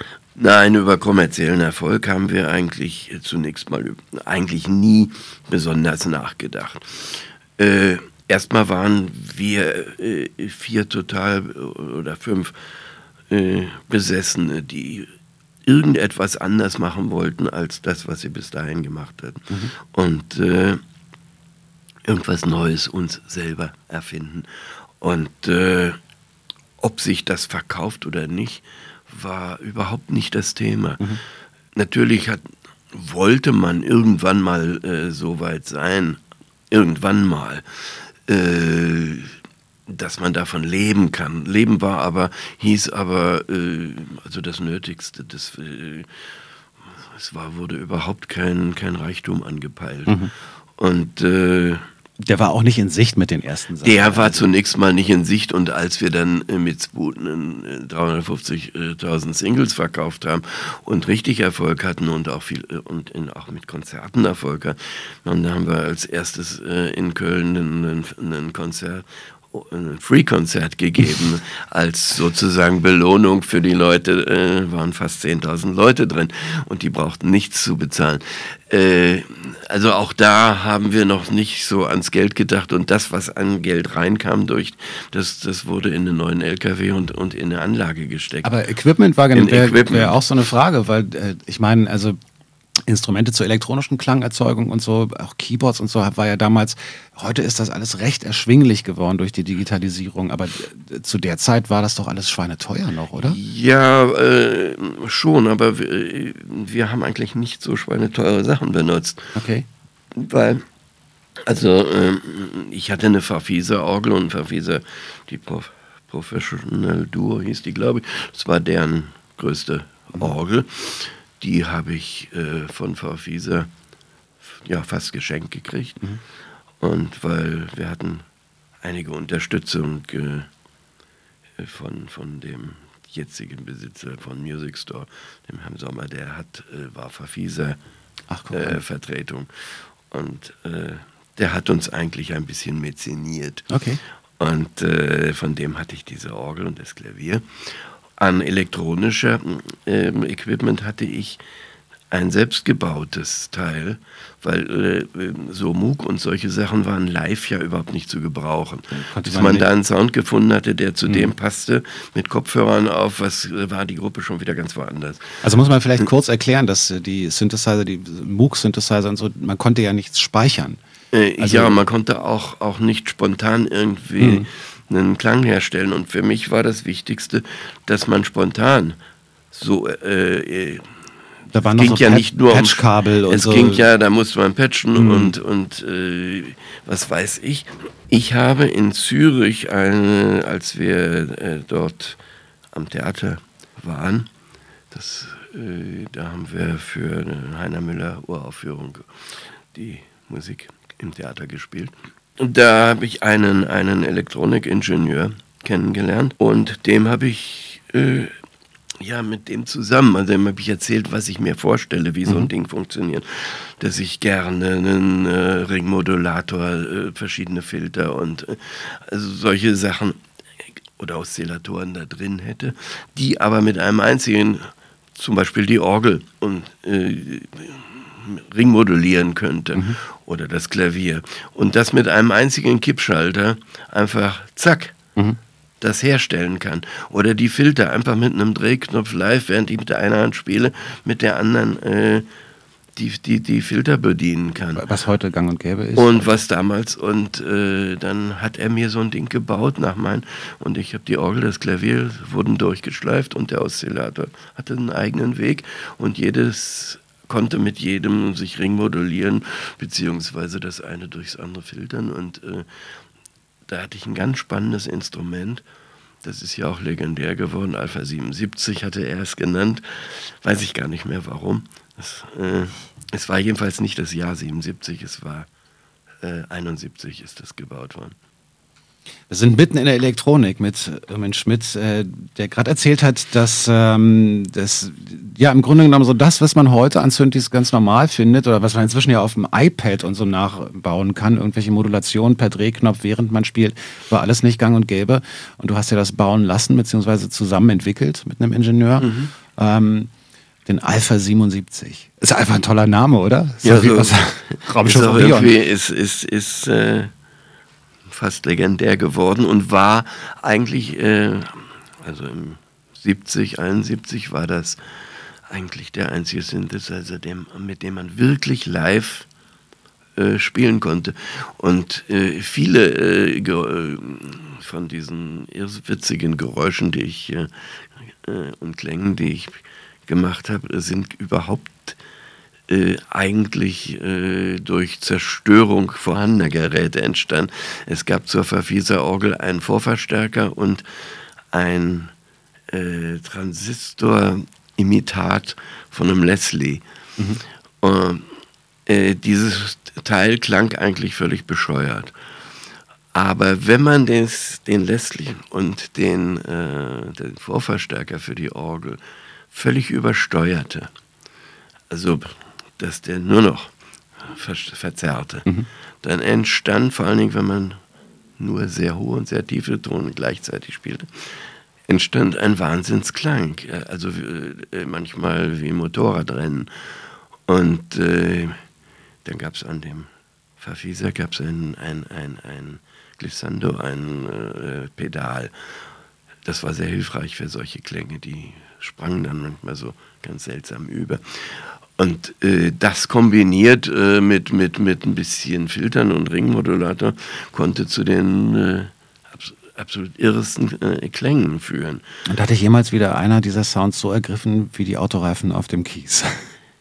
Nein, über kommerziellen Erfolg haben wir eigentlich zunächst mal eigentlich nie besonders nachgedacht. Äh, erstmal waren wir äh, vier total oder fünf äh, Besessene, die irgendetwas anders machen wollten als das, was sie bis dahin gemacht hatten. Mhm. Und äh, irgendwas Neues uns selber erfinden. Und äh, ob sich das verkauft oder nicht, war überhaupt nicht das Thema. Mhm. Natürlich hat, wollte man irgendwann mal äh, so weit sein, irgendwann mal, äh, dass man davon leben kann. Leben war aber, hieß aber, äh, also das Nötigste, das, äh, es war, wurde überhaupt kein, kein Reichtum angepeilt. Mhm. Und äh, der war auch nicht in Sicht mit den ersten Sachen. Der war zunächst mal nicht in Sicht und als wir dann äh, mit Sputen 350.000 Singles verkauft haben und richtig Erfolg hatten und auch viel äh, und in, auch mit Konzerten Erfolg hatten, dann haben wir als erstes äh, in Köln ein Konzert ein Free-Konzert gegeben als sozusagen Belohnung für die Leute. Äh, waren fast 10.000 Leute drin und die brauchten nichts zu bezahlen. Äh, also auch da haben wir noch nicht so ans Geld gedacht und das, was an Geld reinkam, durch das, das wurde in den neuen LKW und, und in eine Anlage gesteckt. Aber Equipment war genau wäre wär auch so eine Frage, weil äh, ich meine, also Instrumente zur elektronischen Klangerzeugung und so, auch Keyboards und so, war ja damals, heute ist das alles recht erschwinglich geworden durch die Digitalisierung, aber äh, zu der Zeit war das doch alles schweineteuer noch, oder? Ja, äh, schon, aber wir, wir, haben eigentlich nicht so schweineteure Sachen benutzt. Okay. Weil, also, äh, ich hatte eine Farfisa-Orgel und Farfisa, die Prof Professional Duo hieß die, glaube ich, das war deren größte Orgel. Mhm die habe ich äh, von Frau Fieser ja, fast geschenkt gekriegt. Mhm. Und weil wir hatten einige Unterstützung äh, von, von dem jetzigen Besitzer von Music Store, dem Herrn Sommer, der hat, äh, war Verfieser äh, Vertretung. Und äh, der hat uns eigentlich ein bisschen mezeniert. Okay. Und äh, von dem hatte ich diese Orgel und das Klavier an elektronischer äh, Equipment hatte ich ein selbstgebautes Teil, weil äh, so Moog und solche Sachen waren live ja überhaupt nicht zu gebrauchen. Bis man, man da einen Sound gefunden hatte, der zu mhm. dem passte, mit Kopfhörern auf, was äh, war die Gruppe schon wieder ganz woanders. Also muss man vielleicht kurz erklären, dass äh, die Synthesizer, die Moog-Synthesizer und so, man konnte ja nichts speichern. Äh, also ja, man konnte auch, auch nicht spontan irgendwie mhm. Einen Klang herstellen. Und für mich war das Wichtigste, dass man spontan so äh, äh da waren ging noch so ja nicht nur Patchkabel um, es so. ging ja, da musste man patchen mhm. und und äh, was weiß ich. Ich habe in Zürich, eine, als wir äh, dort am Theater waren, das, äh, da haben wir für eine Heiner Müller Uraufführung die Musik im Theater gespielt. Da habe ich einen, einen Elektronikingenieur kennengelernt und dem habe ich äh, ja mit dem zusammen, also dem habe ich erzählt, was ich mir vorstelle, wie so ein mhm. Ding funktioniert, dass ich gerne einen äh, Ringmodulator, äh, verschiedene Filter und äh, also solche Sachen oder Oszillatoren da drin hätte, die aber mit einem einzigen, zum Beispiel die Orgel und äh, Ring modulieren könnte mhm. oder das Klavier. Und das mit einem einzigen Kippschalter einfach zack. Mhm das herstellen kann. Oder die Filter einfach mit einem Drehknopf live, während ich mit der einen Hand spiele, mit der anderen äh, die, die, die Filter bedienen kann. Was heute gang und gäbe ist. Und was damals. Und äh, dann hat er mir so ein Ding gebaut nach meinen. Und ich habe die Orgel, das Klavier wurden durchgeschleift und der Oszillator hatte einen eigenen Weg. Und jedes konnte mit jedem sich ringmodulieren, beziehungsweise das eine durchs andere filtern. Und äh, da hatte ich ein ganz spannendes Instrument. Das ist ja auch legendär geworden. Alpha 77 hatte er es genannt. Weiß ich gar nicht mehr warum. Es, äh, es war jedenfalls nicht das Jahr 77, es war äh, 71 ist das gebaut worden. Wir sind mitten in der Elektronik mit Irmin Schmidt, äh, der gerade erzählt hat, dass ähm, das ja im Grunde genommen so das, was man heute an Synthes ganz normal findet oder was man inzwischen ja auf dem iPad und so nachbauen kann, irgendwelche Modulationen per Drehknopf, während man spielt, war alles nicht gang und gäbe. Und du hast ja das bauen lassen, beziehungsweise zusammen entwickelt mit einem Ingenieur. Mhm. Ähm, den Alpha 77. Ist einfach ein toller Name, oder? Ist ja, so, was, ist, ist, ist, ist äh fast legendär geworden und war eigentlich, äh, also im 70, 71 war das eigentlich der einzige Synthesizer, dem, mit dem man wirklich live äh, spielen konnte. Und äh, viele äh, äh von diesen irrwitzigen Geräuschen, die ich äh, und Klängen, die ich gemacht habe, sind überhaupt äh, eigentlich äh, durch Zerstörung vorhandener Geräte entstanden. Es gab zur Verfieser-Orgel einen Vorverstärker und ein äh, Transistor-Imitat von einem Leslie. Mhm. Und, äh, dieses Teil klang eigentlich völlig bescheuert. Aber wenn man des, den Leslie und den, äh, den Vorverstärker für die Orgel völlig übersteuerte, also dass der nur noch verzerrte. Mhm. Dann entstand, vor allen Dingen, wenn man nur sehr hohe und sehr tiefe Töne gleichzeitig spielte, entstand ein Wahnsinnsklang. Also äh, manchmal wie Motorradrennen. Und äh, dann gab es an dem Verfieser gab's ein, ein, ein, ein Glissando, ein äh, Pedal. Das war sehr hilfreich für solche Klänge, die sprangen dann manchmal so ganz seltsam über. Und äh, das kombiniert äh, mit, mit, mit ein bisschen Filtern und Ringmodulator konnte zu den äh, abs absolut irresten äh, Klängen führen. Und hatte jemals wieder einer dieser Sounds so ergriffen wie die Autoreifen auf dem Kies?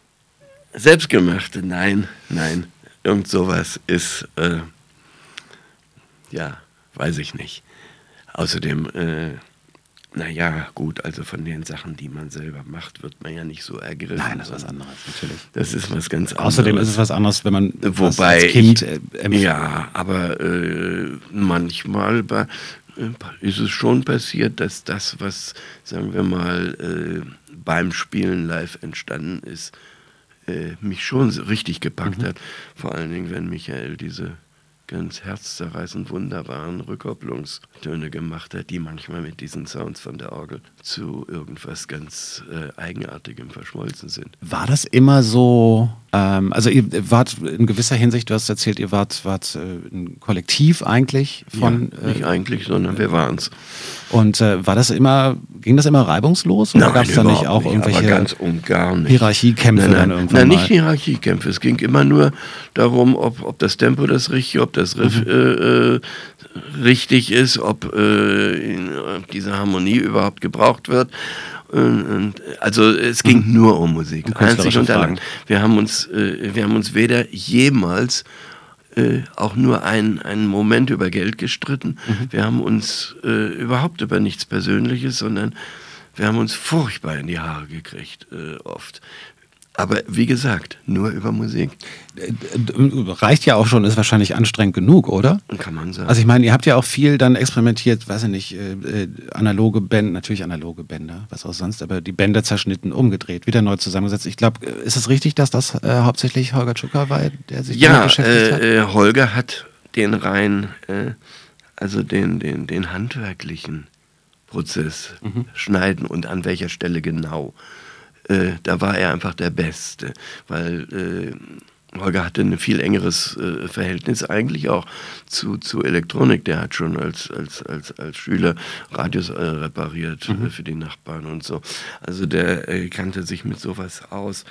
Selbstgemachte, nein, nein. Irgend sowas ist, äh, ja, weiß ich nicht. Außerdem äh, naja, gut, also von den Sachen, die man selber macht, wird man ja nicht so ergriffen. Nein, das ist was anderes, natürlich. Das ist was ganz anderes. Außerdem ist es was anderes, wenn man Wobei als Kind. Ich, ja, aber äh, manchmal bei, äh, ist es schon passiert, dass das, was, sagen wir mal, äh, beim Spielen live entstanden ist, äh, mich schon richtig gepackt mhm. hat. Vor allen Dingen, wenn Michael diese ganz herzzerreißend wunderbaren Rückkopplungstöne gemacht hat, die manchmal mit diesen Sounds von der Orgel zu irgendwas ganz äh, Eigenartigem verschmolzen sind. War das immer so, ähm, also ihr wart in gewisser Hinsicht, du hast erzählt, ihr wart, wart äh, ein Kollektiv eigentlich von... Ja, nicht äh, eigentlich, sondern wir waren es. Und äh, war das immer, ging das immer reibungslos oder gab es da nicht auch nicht, irgendwelche ganz und gar nicht. Hierarchiekämpfe nein, nein, dann irgendwann? Nein, nicht Hierarchiekämpfe. Es ging immer nur darum, ob, ob das Tempo das richtige, ob das Riff mhm. äh, äh richtig ist, ob äh, diese Harmonie überhaupt gebraucht wird. Also es ging mhm. nur um Musik, einzig und allein. Wir haben uns, äh, wir haben uns weder jemals äh, auch nur einen, einen Moment über Geld gestritten. Mhm. Wir haben uns äh, überhaupt über nichts Persönliches, sondern wir haben uns furchtbar in die Haare gekriegt, äh, oft. Aber wie gesagt, nur über Musik. Äh, reicht ja auch schon, ist wahrscheinlich anstrengend genug, oder? Kann man sagen. Also ich meine, ihr habt ja auch viel dann experimentiert, weiß ich nicht, äh, äh, analoge Bänder, natürlich analoge Bänder, was auch sonst, aber die Bänder zerschnitten, umgedreht, wieder neu zusammengesetzt. Ich glaube, äh, ist es richtig, dass das äh, hauptsächlich Holger Tschucker war, der sich ja, damit beschäftigt hat? Ja, Holger hat den rein, also den, den, den handwerklichen Prozess mhm. schneiden und an welcher Stelle genau äh, da war er einfach der Beste, weil äh, Holger hatte ein viel engeres äh, Verhältnis eigentlich auch zu, zu Elektronik. Der hat schon als, als, als, als Schüler Radios äh, repariert mhm. für die Nachbarn und so. Also der äh, kannte sich mit sowas aus.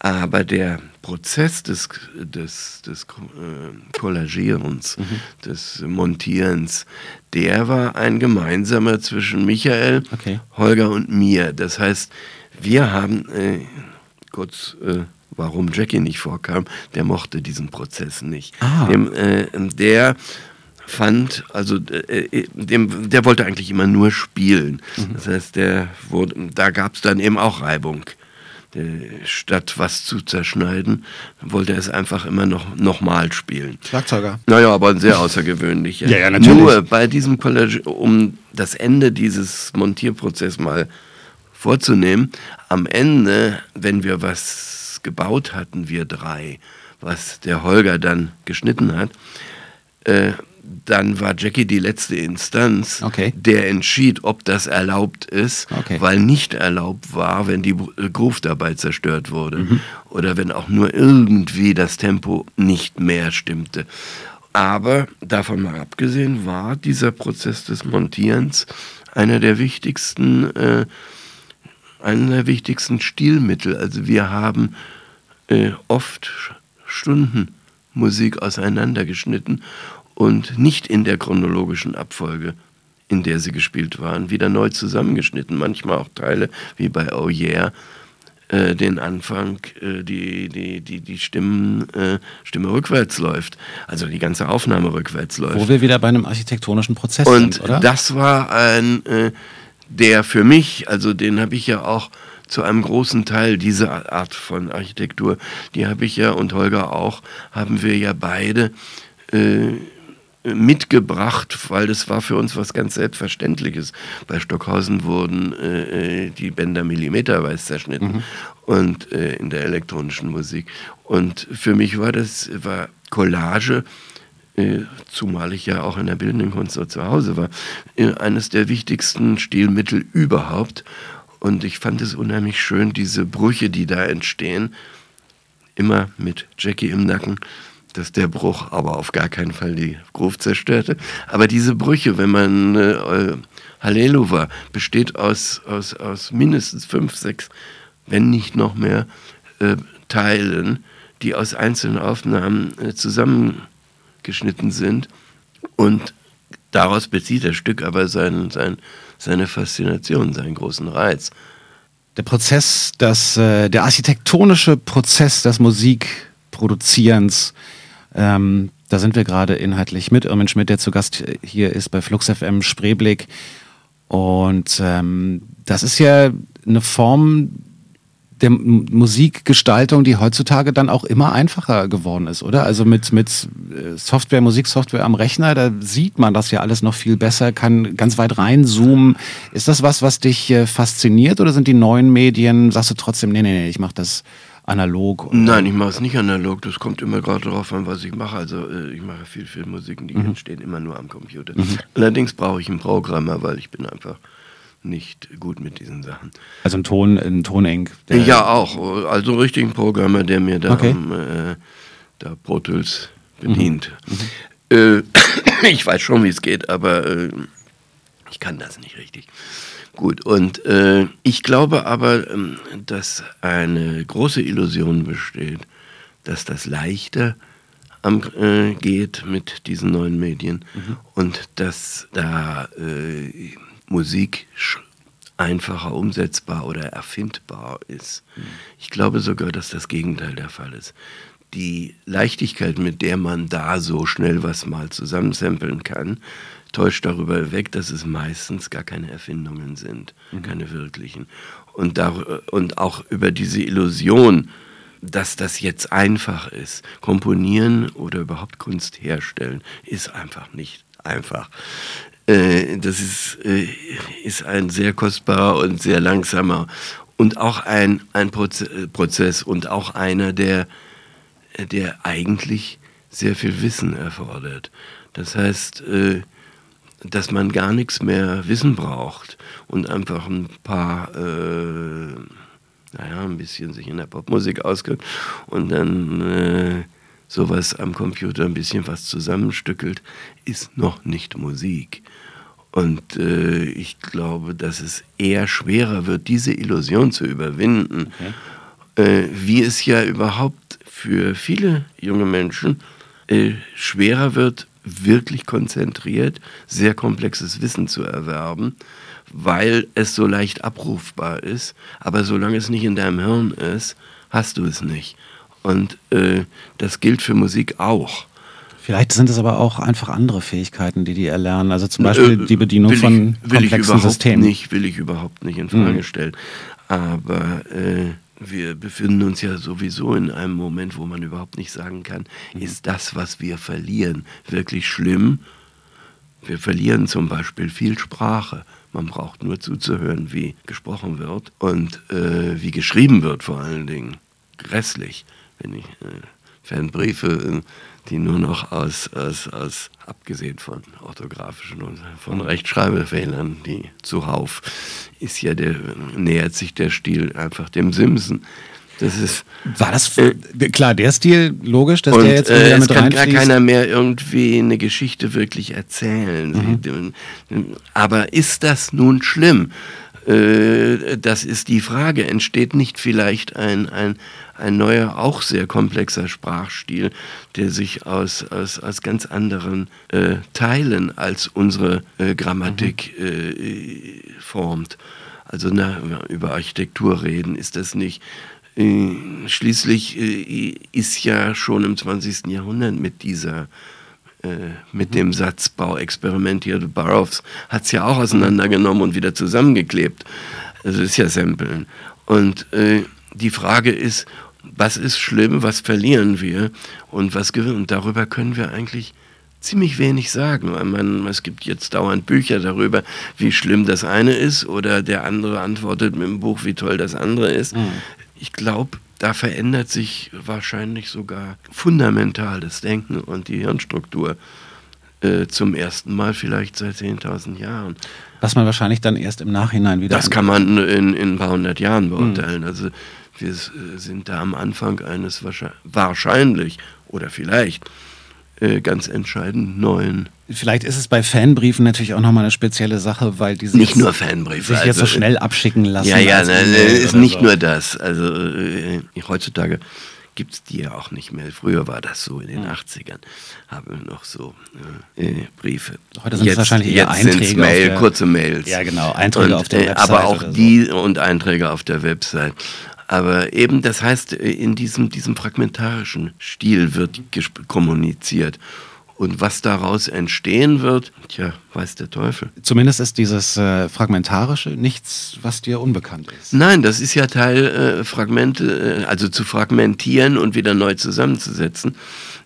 Aber der Prozess des, des, des äh, Kollagierens, mhm. des Montierens, der war ein gemeinsamer zwischen Michael, okay. Holger und mir. Das heißt, wir haben äh, kurz, äh, warum Jackie nicht vorkam, der mochte diesen Prozess nicht. Ah. Dem, äh, der fand, also äh, äh, dem, der wollte eigentlich immer nur spielen. Mhm. Das heißt, der wurde, da gab es dann eben auch Reibung. Äh, statt was zu zerschneiden, wollte er es einfach immer noch, noch mal spielen. Schlagzeuger. Naja, aber ein sehr außergewöhnlicher. ja, ja, natürlich. Nur bei diesem College, um das Ende dieses Montierprozesses mal vorzunehmen. Am Ende, wenn wir was gebaut hatten, wir drei, was der Holger dann geschnitten hat, äh, dann war Jackie die letzte Instanz, okay. der entschied, ob das erlaubt ist, okay. weil nicht erlaubt war, wenn die äh, Groove dabei zerstört wurde mhm. oder wenn auch nur irgendwie das Tempo nicht mehr stimmte. Aber davon mal abgesehen war dieser Prozess des Montierens einer der wichtigsten äh, einer der wichtigsten Stilmittel. Also wir haben äh, oft Stunden Musik auseinandergeschnitten und nicht in der chronologischen Abfolge, in der sie gespielt waren, wieder neu zusammengeschnitten. Manchmal auch Teile wie bei Oh Yeah, äh, den Anfang, äh, die, die, die, die Stimmen, äh, Stimme rückwärts läuft. Also die ganze Aufnahme rückwärts läuft. Wo wir wieder bei einem architektonischen Prozess und sind, oder? Und das war ein äh, der für mich, also den habe ich ja auch zu einem großen Teil, diese Art von Architektur, die habe ich ja und Holger auch, haben wir ja beide äh, mitgebracht, weil das war für uns was ganz Selbstverständliches. Bei Stockhausen wurden äh, äh die Bänder millimeterweise zerschnitten mhm. und äh, in der elektronischen Musik. Und für mich war das war Collage zumal ich ja auch in der bildenden Kunst so zu Hause war, äh, eines der wichtigsten Stilmittel überhaupt. Und ich fand es unheimlich schön, diese Brüche, die da entstehen, immer mit Jackie im Nacken, dass der Bruch aber auf gar keinen Fall die Groove zerstörte. Aber diese Brüche, wenn man äh, Halleluja besteht aus, aus, aus mindestens fünf, sechs, wenn nicht noch mehr äh, Teilen, die aus einzelnen Aufnahmen äh, zusammen geschnitten sind. Und daraus bezieht das Stück aber sein, sein, seine Faszination, seinen großen Reiz. Der Prozess, das, äh, der architektonische Prozess des Musikproduzierens, ähm, da sind wir gerade inhaltlich mit Irmin Schmidt, der zu Gast hier ist bei Flux FM Spreeblick. Und ähm, das ist ja eine Form der Musikgestaltung, die heutzutage dann auch immer einfacher geworden ist, oder? Also mit, mit äh, Software, Musiksoftware am Rechner, da sieht man das ja alles noch viel besser, kann ganz weit reinzoomen. Ist das was, was dich äh, fasziniert oder sind die neuen Medien, sagst du trotzdem, nee, nee, nee, ich mache das analog? Nein, ich mache es nicht analog. Das kommt immer gerade darauf an, was ich mache. Also äh, ich mache viel Filmmusiken, die mhm. entstehen immer nur am Computer. Mhm. Allerdings brauche ich einen Programmer, weil ich bin einfach nicht gut mit diesen Sachen. Also ein Ton, ein Tonenk? Ja, auch. Also einen richtigen Programmer, der mir da, okay. um, äh, da Pro Tools bedient. Mhm. mhm. Äh, ich weiß schon, wie es geht, aber äh, ich kann das nicht richtig. Gut, und äh, ich glaube aber, ähm, dass eine große Illusion besteht, dass das leichter am, äh, geht mit diesen neuen Medien mhm. und dass da äh, Musik einfacher umsetzbar oder erfindbar ist. Mhm. Ich glaube sogar, dass das Gegenteil der Fall ist. Die Leichtigkeit, mit der man da so schnell was mal zusammensampeln kann, täuscht darüber weg, dass es meistens gar keine Erfindungen sind, mhm. keine wirklichen. Und, da, und auch über diese Illusion, dass das jetzt einfach ist. Komponieren oder überhaupt Kunst herstellen ist einfach nicht einfach. Äh, das ist, äh, ist ein sehr kostbarer und sehr langsamer und auch ein, ein Prozess und auch einer, der, der eigentlich sehr viel Wissen erfordert. Das heißt, äh, dass man gar nichts mehr wissen braucht und einfach ein paar, äh, naja, ein bisschen sich in der Popmusik auskennt und dann sowas am Computer ein bisschen was zusammenstückelt, ist noch nicht Musik. Und äh, ich glaube, dass es eher schwerer wird, diese Illusion zu überwinden, okay. äh, wie es ja überhaupt für viele junge Menschen äh, schwerer wird, wirklich konzentriert sehr komplexes Wissen zu erwerben, weil es so leicht abrufbar ist. Aber solange es nicht in deinem Hirn ist, hast du es nicht. Und äh, das gilt für Musik auch. Vielleicht sind es aber auch einfach andere Fähigkeiten, die die erlernen. Also zum Beispiel äh, die Bedienung ich, von komplexen Systemen. Nicht, will ich überhaupt nicht in Frage mhm. stellen. Aber äh, wir befinden uns ja sowieso in einem Moment, wo man überhaupt nicht sagen kann, mhm. ist das, was wir verlieren, wirklich schlimm? Wir verlieren zum Beispiel viel Sprache. Man braucht nur zuzuhören, wie gesprochen wird und äh, wie geschrieben wird vor allen Dingen. Grässlich, wenn ich äh, Fanbriefe die nur noch aus, aus, aus abgesehen von orthografischen und von Rechtschreibfehlern, die zuhauf, ist ja der, nähert sich der Stil einfach dem Simpson. Das ist, War das äh, klar, der Stil logisch, dass und, der jetzt äh, es kann gar keiner mehr irgendwie eine Geschichte wirklich erzählen. Mhm. Aber ist das nun schlimm? Äh, das ist die Frage. Entsteht nicht vielleicht ein, ein, ein neuer, auch sehr komplexer Sprachstil, der sich aus, aus, aus ganz anderen äh, Teilen als unsere äh, Grammatik mhm. äh, formt. Also na, über Architektur reden, ist das nicht. Äh, schließlich äh, ist ja schon im 20. Jahrhundert mit dieser mit mhm. dem Satzbau experimentierte. Burroughs hat es ja auch auseinandergenommen und wieder zusammengeklebt. Also ist ja Samplen. Und äh, die Frage ist, was ist schlimm, was verlieren wir und was gewinnen. Und darüber können wir eigentlich ziemlich wenig sagen. Man, es gibt jetzt dauernd Bücher darüber, wie schlimm das eine ist oder der andere antwortet mit dem Buch, wie toll das andere ist. Mhm. Ich glaube, da verändert sich wahrscheinlich sogar fundamental das Denken und die Hirnstruktur äh, zum ersten Mal vielleicht seit 10.000 Jahren. Was man wahrscheinlich dann erst im Nachhinein wieder. Das kann man in, in ein paar hundert Jahren beurteilen. Mhm. Also wir äh, sind da am Anfang eines wahrscheinlich oder vielleicht äh, ganz entscheidend neuen. Vielleicht ist es bei Fanbriefen natürlich auch nochmal eine spezielle Sache, weil die nicht nur Fanbriefe sich jetzt so also, schnell abschicken lassen. Ja, ja, nein, ist nicht so. nur das. Also äh, heutzutage gibt es die ja auch nicht mehr. Früher war das so in den ja. 80ern. Haben wir noch so äh, Briefe. Heute sind es wahrscheinlich eher Einträge. Mail, der, kurze Mails. Ja, genau. Einträge und, auf der Website. Aber auch die und Einträge auf der Website. Aber eben, das heißt, äh, in diesem, diesem fragmentarischen Stil wird kommuniziert. Und was daraus entstehen wird, tja, weiß der Teufel. Zumindest ist dieses äh, Fragmentarische nichts, was dir unbekannt ist. Nein, das ist ja Teil äh, Fragmente, äh, also zu fragmentieren und wieder neu zusammenzusetzen,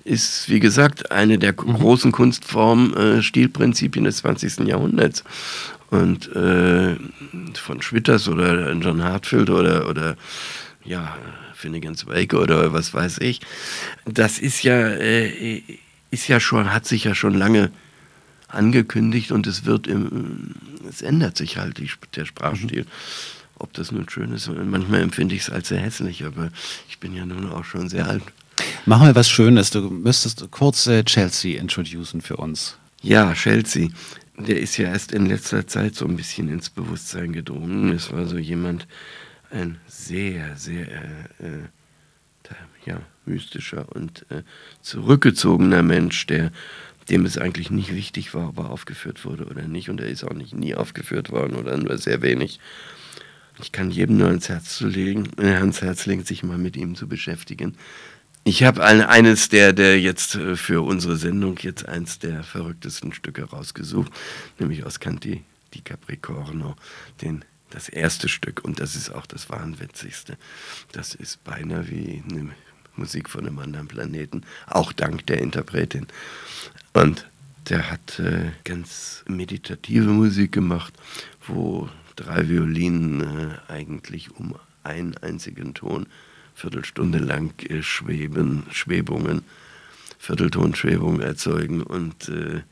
ist, wie gesagt, eine der mhm. großen Kunstformen, äh, Stilprinzipien des 20. Jahrhunderts. Und äh, von Schwitters oder John Hartfield oder, oder ja, Finnegan's Wake oder was weiß ich. Das ist ja, äh, ist ja schon, hat sich ja schon lange angekündigt und es wird im, es ändert sich halt die, der Sprachstil. Mhm. Ob das nun schön ist, manchmal empfinde ich es als sehr hässlich, aber ich bin ja nun auch schon sehr alt. Machen wir was Schönes. Du müsstest kurz äh, Chelsea introducen für uns. Ja, Chelsea. Der ist ja erst in letzter Zeit so ein bisschen ins Bewusstsein gedrungen. Es war so jemand, ein sehr, sehr äh, äh ja, mystischer und äh, zurückgezogener Mensch, der dem es eigentlich nicht wichtig war, ob er aufgeführt wurde oder nicht. Und er ist auch nicht nie aufgeführt worden oder nur sehr wenig. Ich kann jedem nur ans Herz, legen, äh, ans Herz legen, sich mal mit ihm zu beschäftigen. Ich habe ein, eines der, der jetzt äh, für unsere Sendung jetzt eins der verrücktesten Stücke rausgesucht, nämlich aus Canti di Capricorno, den, das erste Stück. Und das ist auch das wahnwitzigste. Das ist beinahe wie eine Musik von einem anderen Planeten, auch dank der Interpretin. Und der hat äh, ganz meditative Musik gemacht, wo drei Violinen äh, eigentlich um einen einzigen Ton Viertelstunde lang äh, schweben, Schwebungen, Vierteltonschwebungen erzeugen und äh,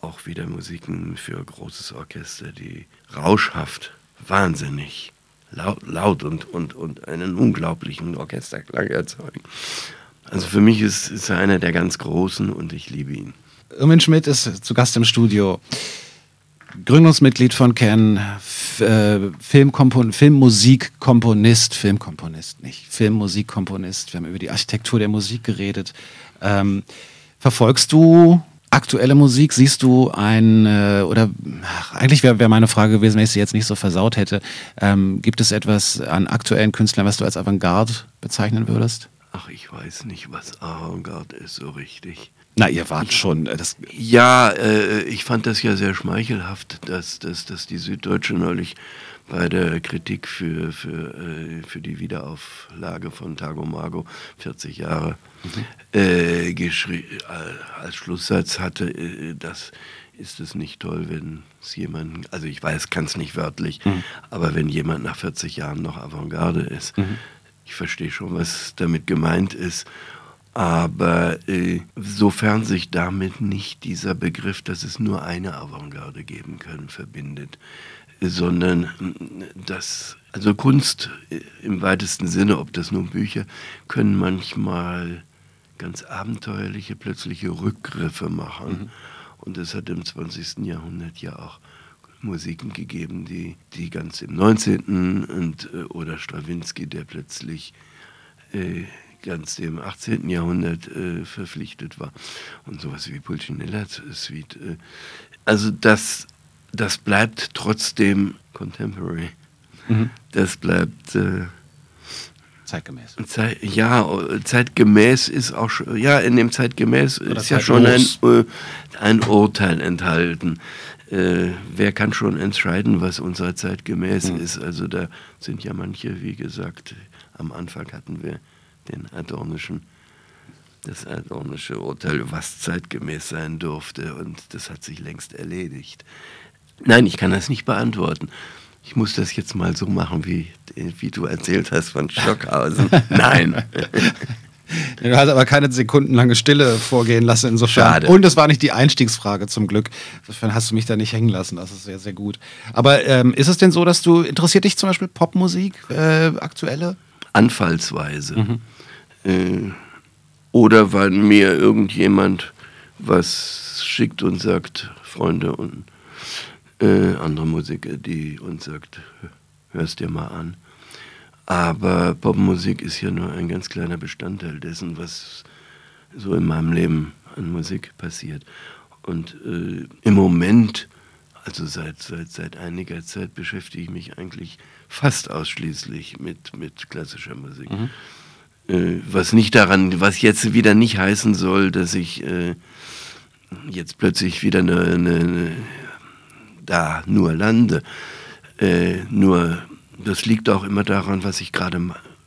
auch wieder Musiken für großes Orchester, die rauschhaft, wahnsinnig laut, laut und, und, und einen unglaublichen Orchesterklang erzeugen. Also für mich ist, ist er einer der ganz Großen und ich liebe ihn. Irmin Schmidt ist zu Gast im Studio. Gründungsmitglied von Ken, äh, Filmmusikkomponist, Filmkomponist nicht, Filmmusikkomponist. Wir haben über die Architektur der Musik geredet. Ähm, verfolgst du aktuelle Musik? Siehst du ein, äh, oder ach, eigentlich wäre wär meine Frage gewesen, wenn ich sie jetzt nicht so versaut hätte. Ähm, gibt es etwas an aktuellen Künstlern, was du als Avantgarde bezeichnen würdest? Ach, ich weiß nicht, was Avantgarde ist so richtig. Na, ihr wart schon. Äh, das ja, äh, ich fand das ja sehr schmeichelhaft, dass, dass, dass die Süddeutsche neulich bei der Kritik für, für, äh, für die Wiederauflage von Tago Mago 40 Jahre mhm. äh, als Schlusssatz hatte, äh, das ist es nicht toll, wenn es jemanden, also ich weiß, kann es nicht wörtlich, mhm. aber wenn jemand nach 40 Jahren noch Avantgarde ist, mhm. ich verstehe schon, was damit gemeint ist. Aber äh, sofern sich damit nicht dieser Begriff, dass es nur eine Avantgarde geben kann, verbindet, sondern äh, dass, also Kunst äh, im weitesten Sinne, ob das nun Bücher, können manchmal ganz abenteuerliche, plötzliche Rückgriffe machen. Mhm. Und es hat im 20. Jahrhundert ja auch Musiken gegeben, die, die ganz im 19. Und, äh, oder Stravinsky, der plötzlich äh, ganz dem 18. Jahrhundert äh, verpflichtet war. Und sowas wie Pulcinella Suite. Äh, also das, das bleibt trotzdem contemporary. Mhm. Das bleibt äh, zeitgemäß. Zeit, ja, zeitgemäß ist auch schon, ja, in dem zeitgemäß Oder ist ja schon ein, äh, ein Urteil enthalten. Äh, wer kann schon entscheiden, was unserer Zeit gemäß mhm. ist? Also da sind ja manche, wie gesagt, am Anfang hatten wir den adornischen, das adornische Urteil, was zeitgemäß sein durfte. Und das hat sich längst erledigt. Nein, ich kann das nicht beantworten. Ich muss das jetzt mal so machen, wie, wie du erzählt hast von Stockhausen. Nein. Du hast aber keine sekundenlange Stille vorgehen lassen, insofern. Schade. Und es war nicht die Einstiegsfrage zum Glück. Insofern hast du mich da nicht hängen lassen. Das ist sehr, sehr gut. Aber ähm, ist es denn so, dass du, interessiert dich zum Beispiel Popmusik, äh, aktuelle? Anfallsweise. Mhm. Äh, oder weil mir irgendjemand was schickt und sagt, Freunde und äh, andere Musiker, die uns sagt, hörst dir mal an. Aber Popmusik ist ja nur ein ganz kleiner Bestandteil dessen, was so in meinem Leben an Musik passiert. Und äh, im Moment, also seit, seit, seit einiger Zeit, beschäftige ich mich eigentlich fast ausschließlich mit, mit klassischer Musik. Mhm. Äh, was nicht daran, was jetzt wieder nicht heißen soll, dass ich äh, jetzt plötzlich wieder eine, eine, eine, da nur lande. Äh, nur das liegt auch immer daran, was ich gerade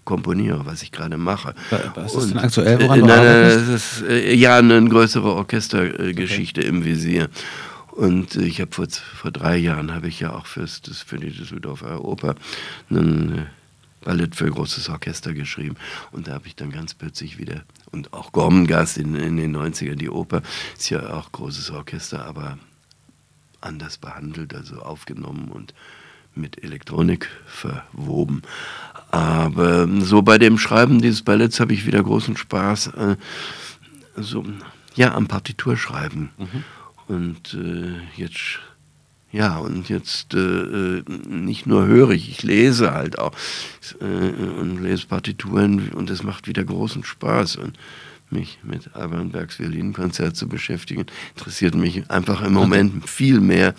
komponiere, was ich gerade mache. Was ist denn aktuell, woran äh, nein, nein, das ist äh, ja eine größere Orchestergeschichte okay. im Visier. Und ich habe vor, vor drei Jahren habe ich ja auch fürs, das, für die Düsseldorfer Oper einen Ballett für großes Orchester geschrieben. Und da habe ich dann ganz plötzlich wieder, und auch Gormengast in, in den 90ern, die Oper, ist ja auch großes Orchester, aber anders behandelt, also aufgenommen und mit Elektronik verwoben. Aber so bei dem Schreiben dieses Balletts habe ich wieder großen Spaß. Äh, so, ja, am Partiturschreiben. Mhm. Und äh, jetzt ja, und jetzt äh, äh, nicht nur höre ich, ich lese halt auch äh, und lese Partituren und es macht wieder großen Spaß. Und mich mit Alban Bergs Violinkonzert zu beschäftigen, interessiert mich einfach im Moment viel mehr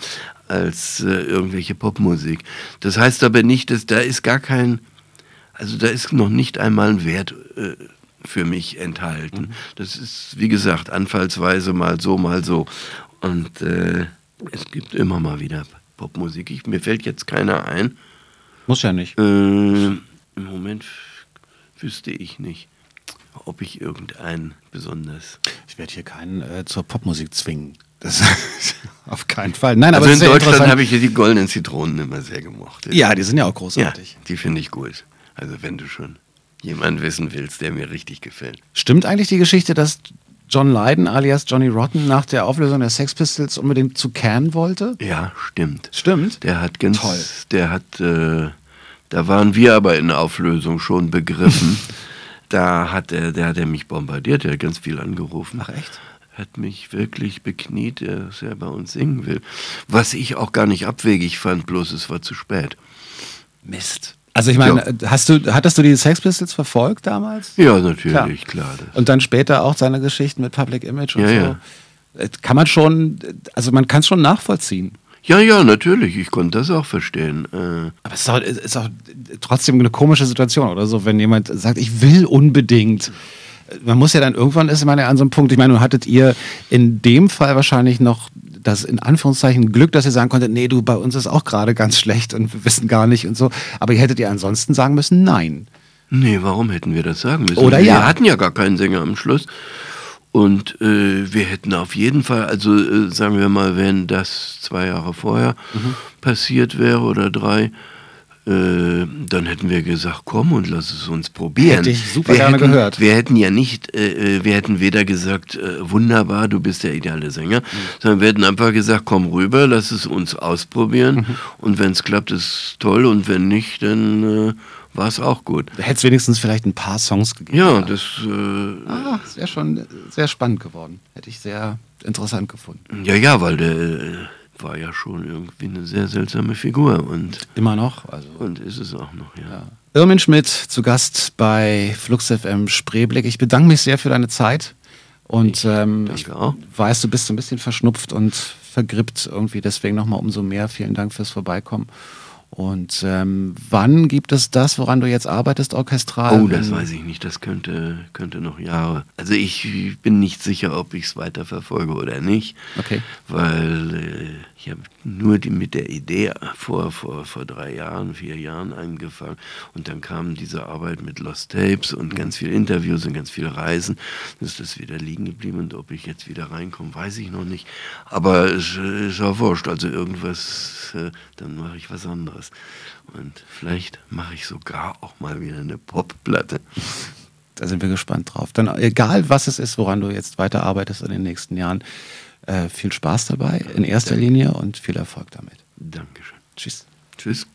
als äh, irgendwelche Popmusik. Das heißt aber nicht, dass da ist gar kein, also da ist noch nicht einmal ein Wert äh, für mich enthalten. Mhm. Das ist, wie gesagt, anfallsweise mal so, mal so. Und äh, es gibt immer mal wieder Popmusik. Ich, mir fällt jetzt keiner ein. Muss ja nicht. Äh, Im Moment wüsste ich nicht, ob ich irgendeinen besonders. Ich werde hier keinen äh, zur Popmusik zwingen. Das auf keinen Fall. Nein, also aber in Deutschland habe ich hier die goldenen Zitronen immer sehr gemocht. Ja, die sind ja auch großartig. Ja, die finde ich gut. Also wenn du schon jemanden wissen willst, der mir richtig gefällt. Stimmt eigentlich die Geschichte, dass John Lydon alias Johnny Rotten nach der Auflösung der Sex Pistols unbedingt zu Can wollte? Ja, stimmt. Stimmt? Der hat ganz, Toll. der hat, äh, da waren wir aber in der Auflösung schon begriffen. da hat er, der hat er mich bombardiert, der hat ganz viel angerufen. Ach echt? Hat mich wirklich bekniet, dass er bei uns singen will. Was ich auch gar nicht abwegig fand, bloß es war zu spät. Mist. Also ich meine, ja. hast du, hattest du die Sex Pistols verfolgt damals? Ja, natürlich, klar. klar und dann später auch seine Geschichten mit Public Image und ja, so. Ja. Äh, kann man schon, also man kann es schon nachvollziehen. Ja, ja, natürlich. Ich konnte das auch verstehen. Äh Aber es ist auch, ist auch trotzdem eine komische Situation oder so, wenn jemand sagt, ich will unbedingt man muss ja dann irgendwann ist man ja an so einem Punkt, ich meine, hattet ihr in dem Fall wahrscheinlich noch das in Anführungszeichen Glück, dass ihr sagen konntet, nee, du, bei uns ist auch gerade ganz schlecht und wir wissen gar nicht und so. Aber ihr hättet ihr ansonsten sagen müssen, nein. Nee, warum hätten wir das sagen müssen? Oder wir ja. hatten ja gar keinen Sänger am Schluss. Und äh, wir hätten auf jeden Fall, also äh, sagen wir mal, wenn das zwei Jahre vorher mhm. passiert wäre oder drei, äh, dann hätten wir gesagt, komm und lass es uns probieren. Hätte ich super wir gerne hätten, gehört. Wir hätten ja nicht, äh, äh, wir hätten weder gesagt, äh, wunderbar, du bist der ideale Sänger, mhm. sondern wir hätten einfach gesagt, komm rüber, lass es uns ausprobieren mhm. und wenn es klappt, ist toll und wenn nicht, dann war es auch gut. Da hätte es wenigstens vielleicht ein paar Songs gegeben. Ja, das. Äh, ah, das wäre schon sehr spannend geworden. Hätte ich sehr interessant gefunden. Ja, ja, weil der war ja schon irgendwie eine sehr seltsame Figur. Und Immer noch. Also. Und ist es auch noch, ja. ja. Irmin Schmidt zu Gast bei Flux FM Spreeblick. Ich bedanke mich sehr für deine Zeit. Und ich, ähm, ich weiß, du bist so ein bisschen verschnupft und vergrippt irgendwie. Deswegen nochmal umso mehr. Vielen Dank fürs Vorbeikommen. Und ähm, wann gibt es das, woran du jetzt arbeitest, orchestral? Oh, das weiß ich nicht. Das könnte, könnte noch Jahre. Also ich bin nicht sicher, ob ich es weiterverfolge oder nicht. Okay. Weil äh, ich habe nur die, mit der Idee vor, vor, vor drei Jahren, vier Jahren angefangen. Und dann kam diese Arbeit mit Lost Tapes und ganz viele Interviews und ganz viele Reisen. Dann ist das wieder liegen geblieben. Und ob ich jetzt wieder reinkomme, weiß ich noch nicht. Aber es ist auch wurscht. Also irgendwas, äh, dann mache ich was anderes. Und vielleicht mache ich sogar auch mal wieder eine Popplatte. Da sind wir gespannt drauf. Dann egal, was es ist, woran du jetzt weiterarbeitest in den nächsten Jahren, viel Spaß dabei in erster Linie und viel Erfolg damit. Dankeschön. Tschüss. Tschüss.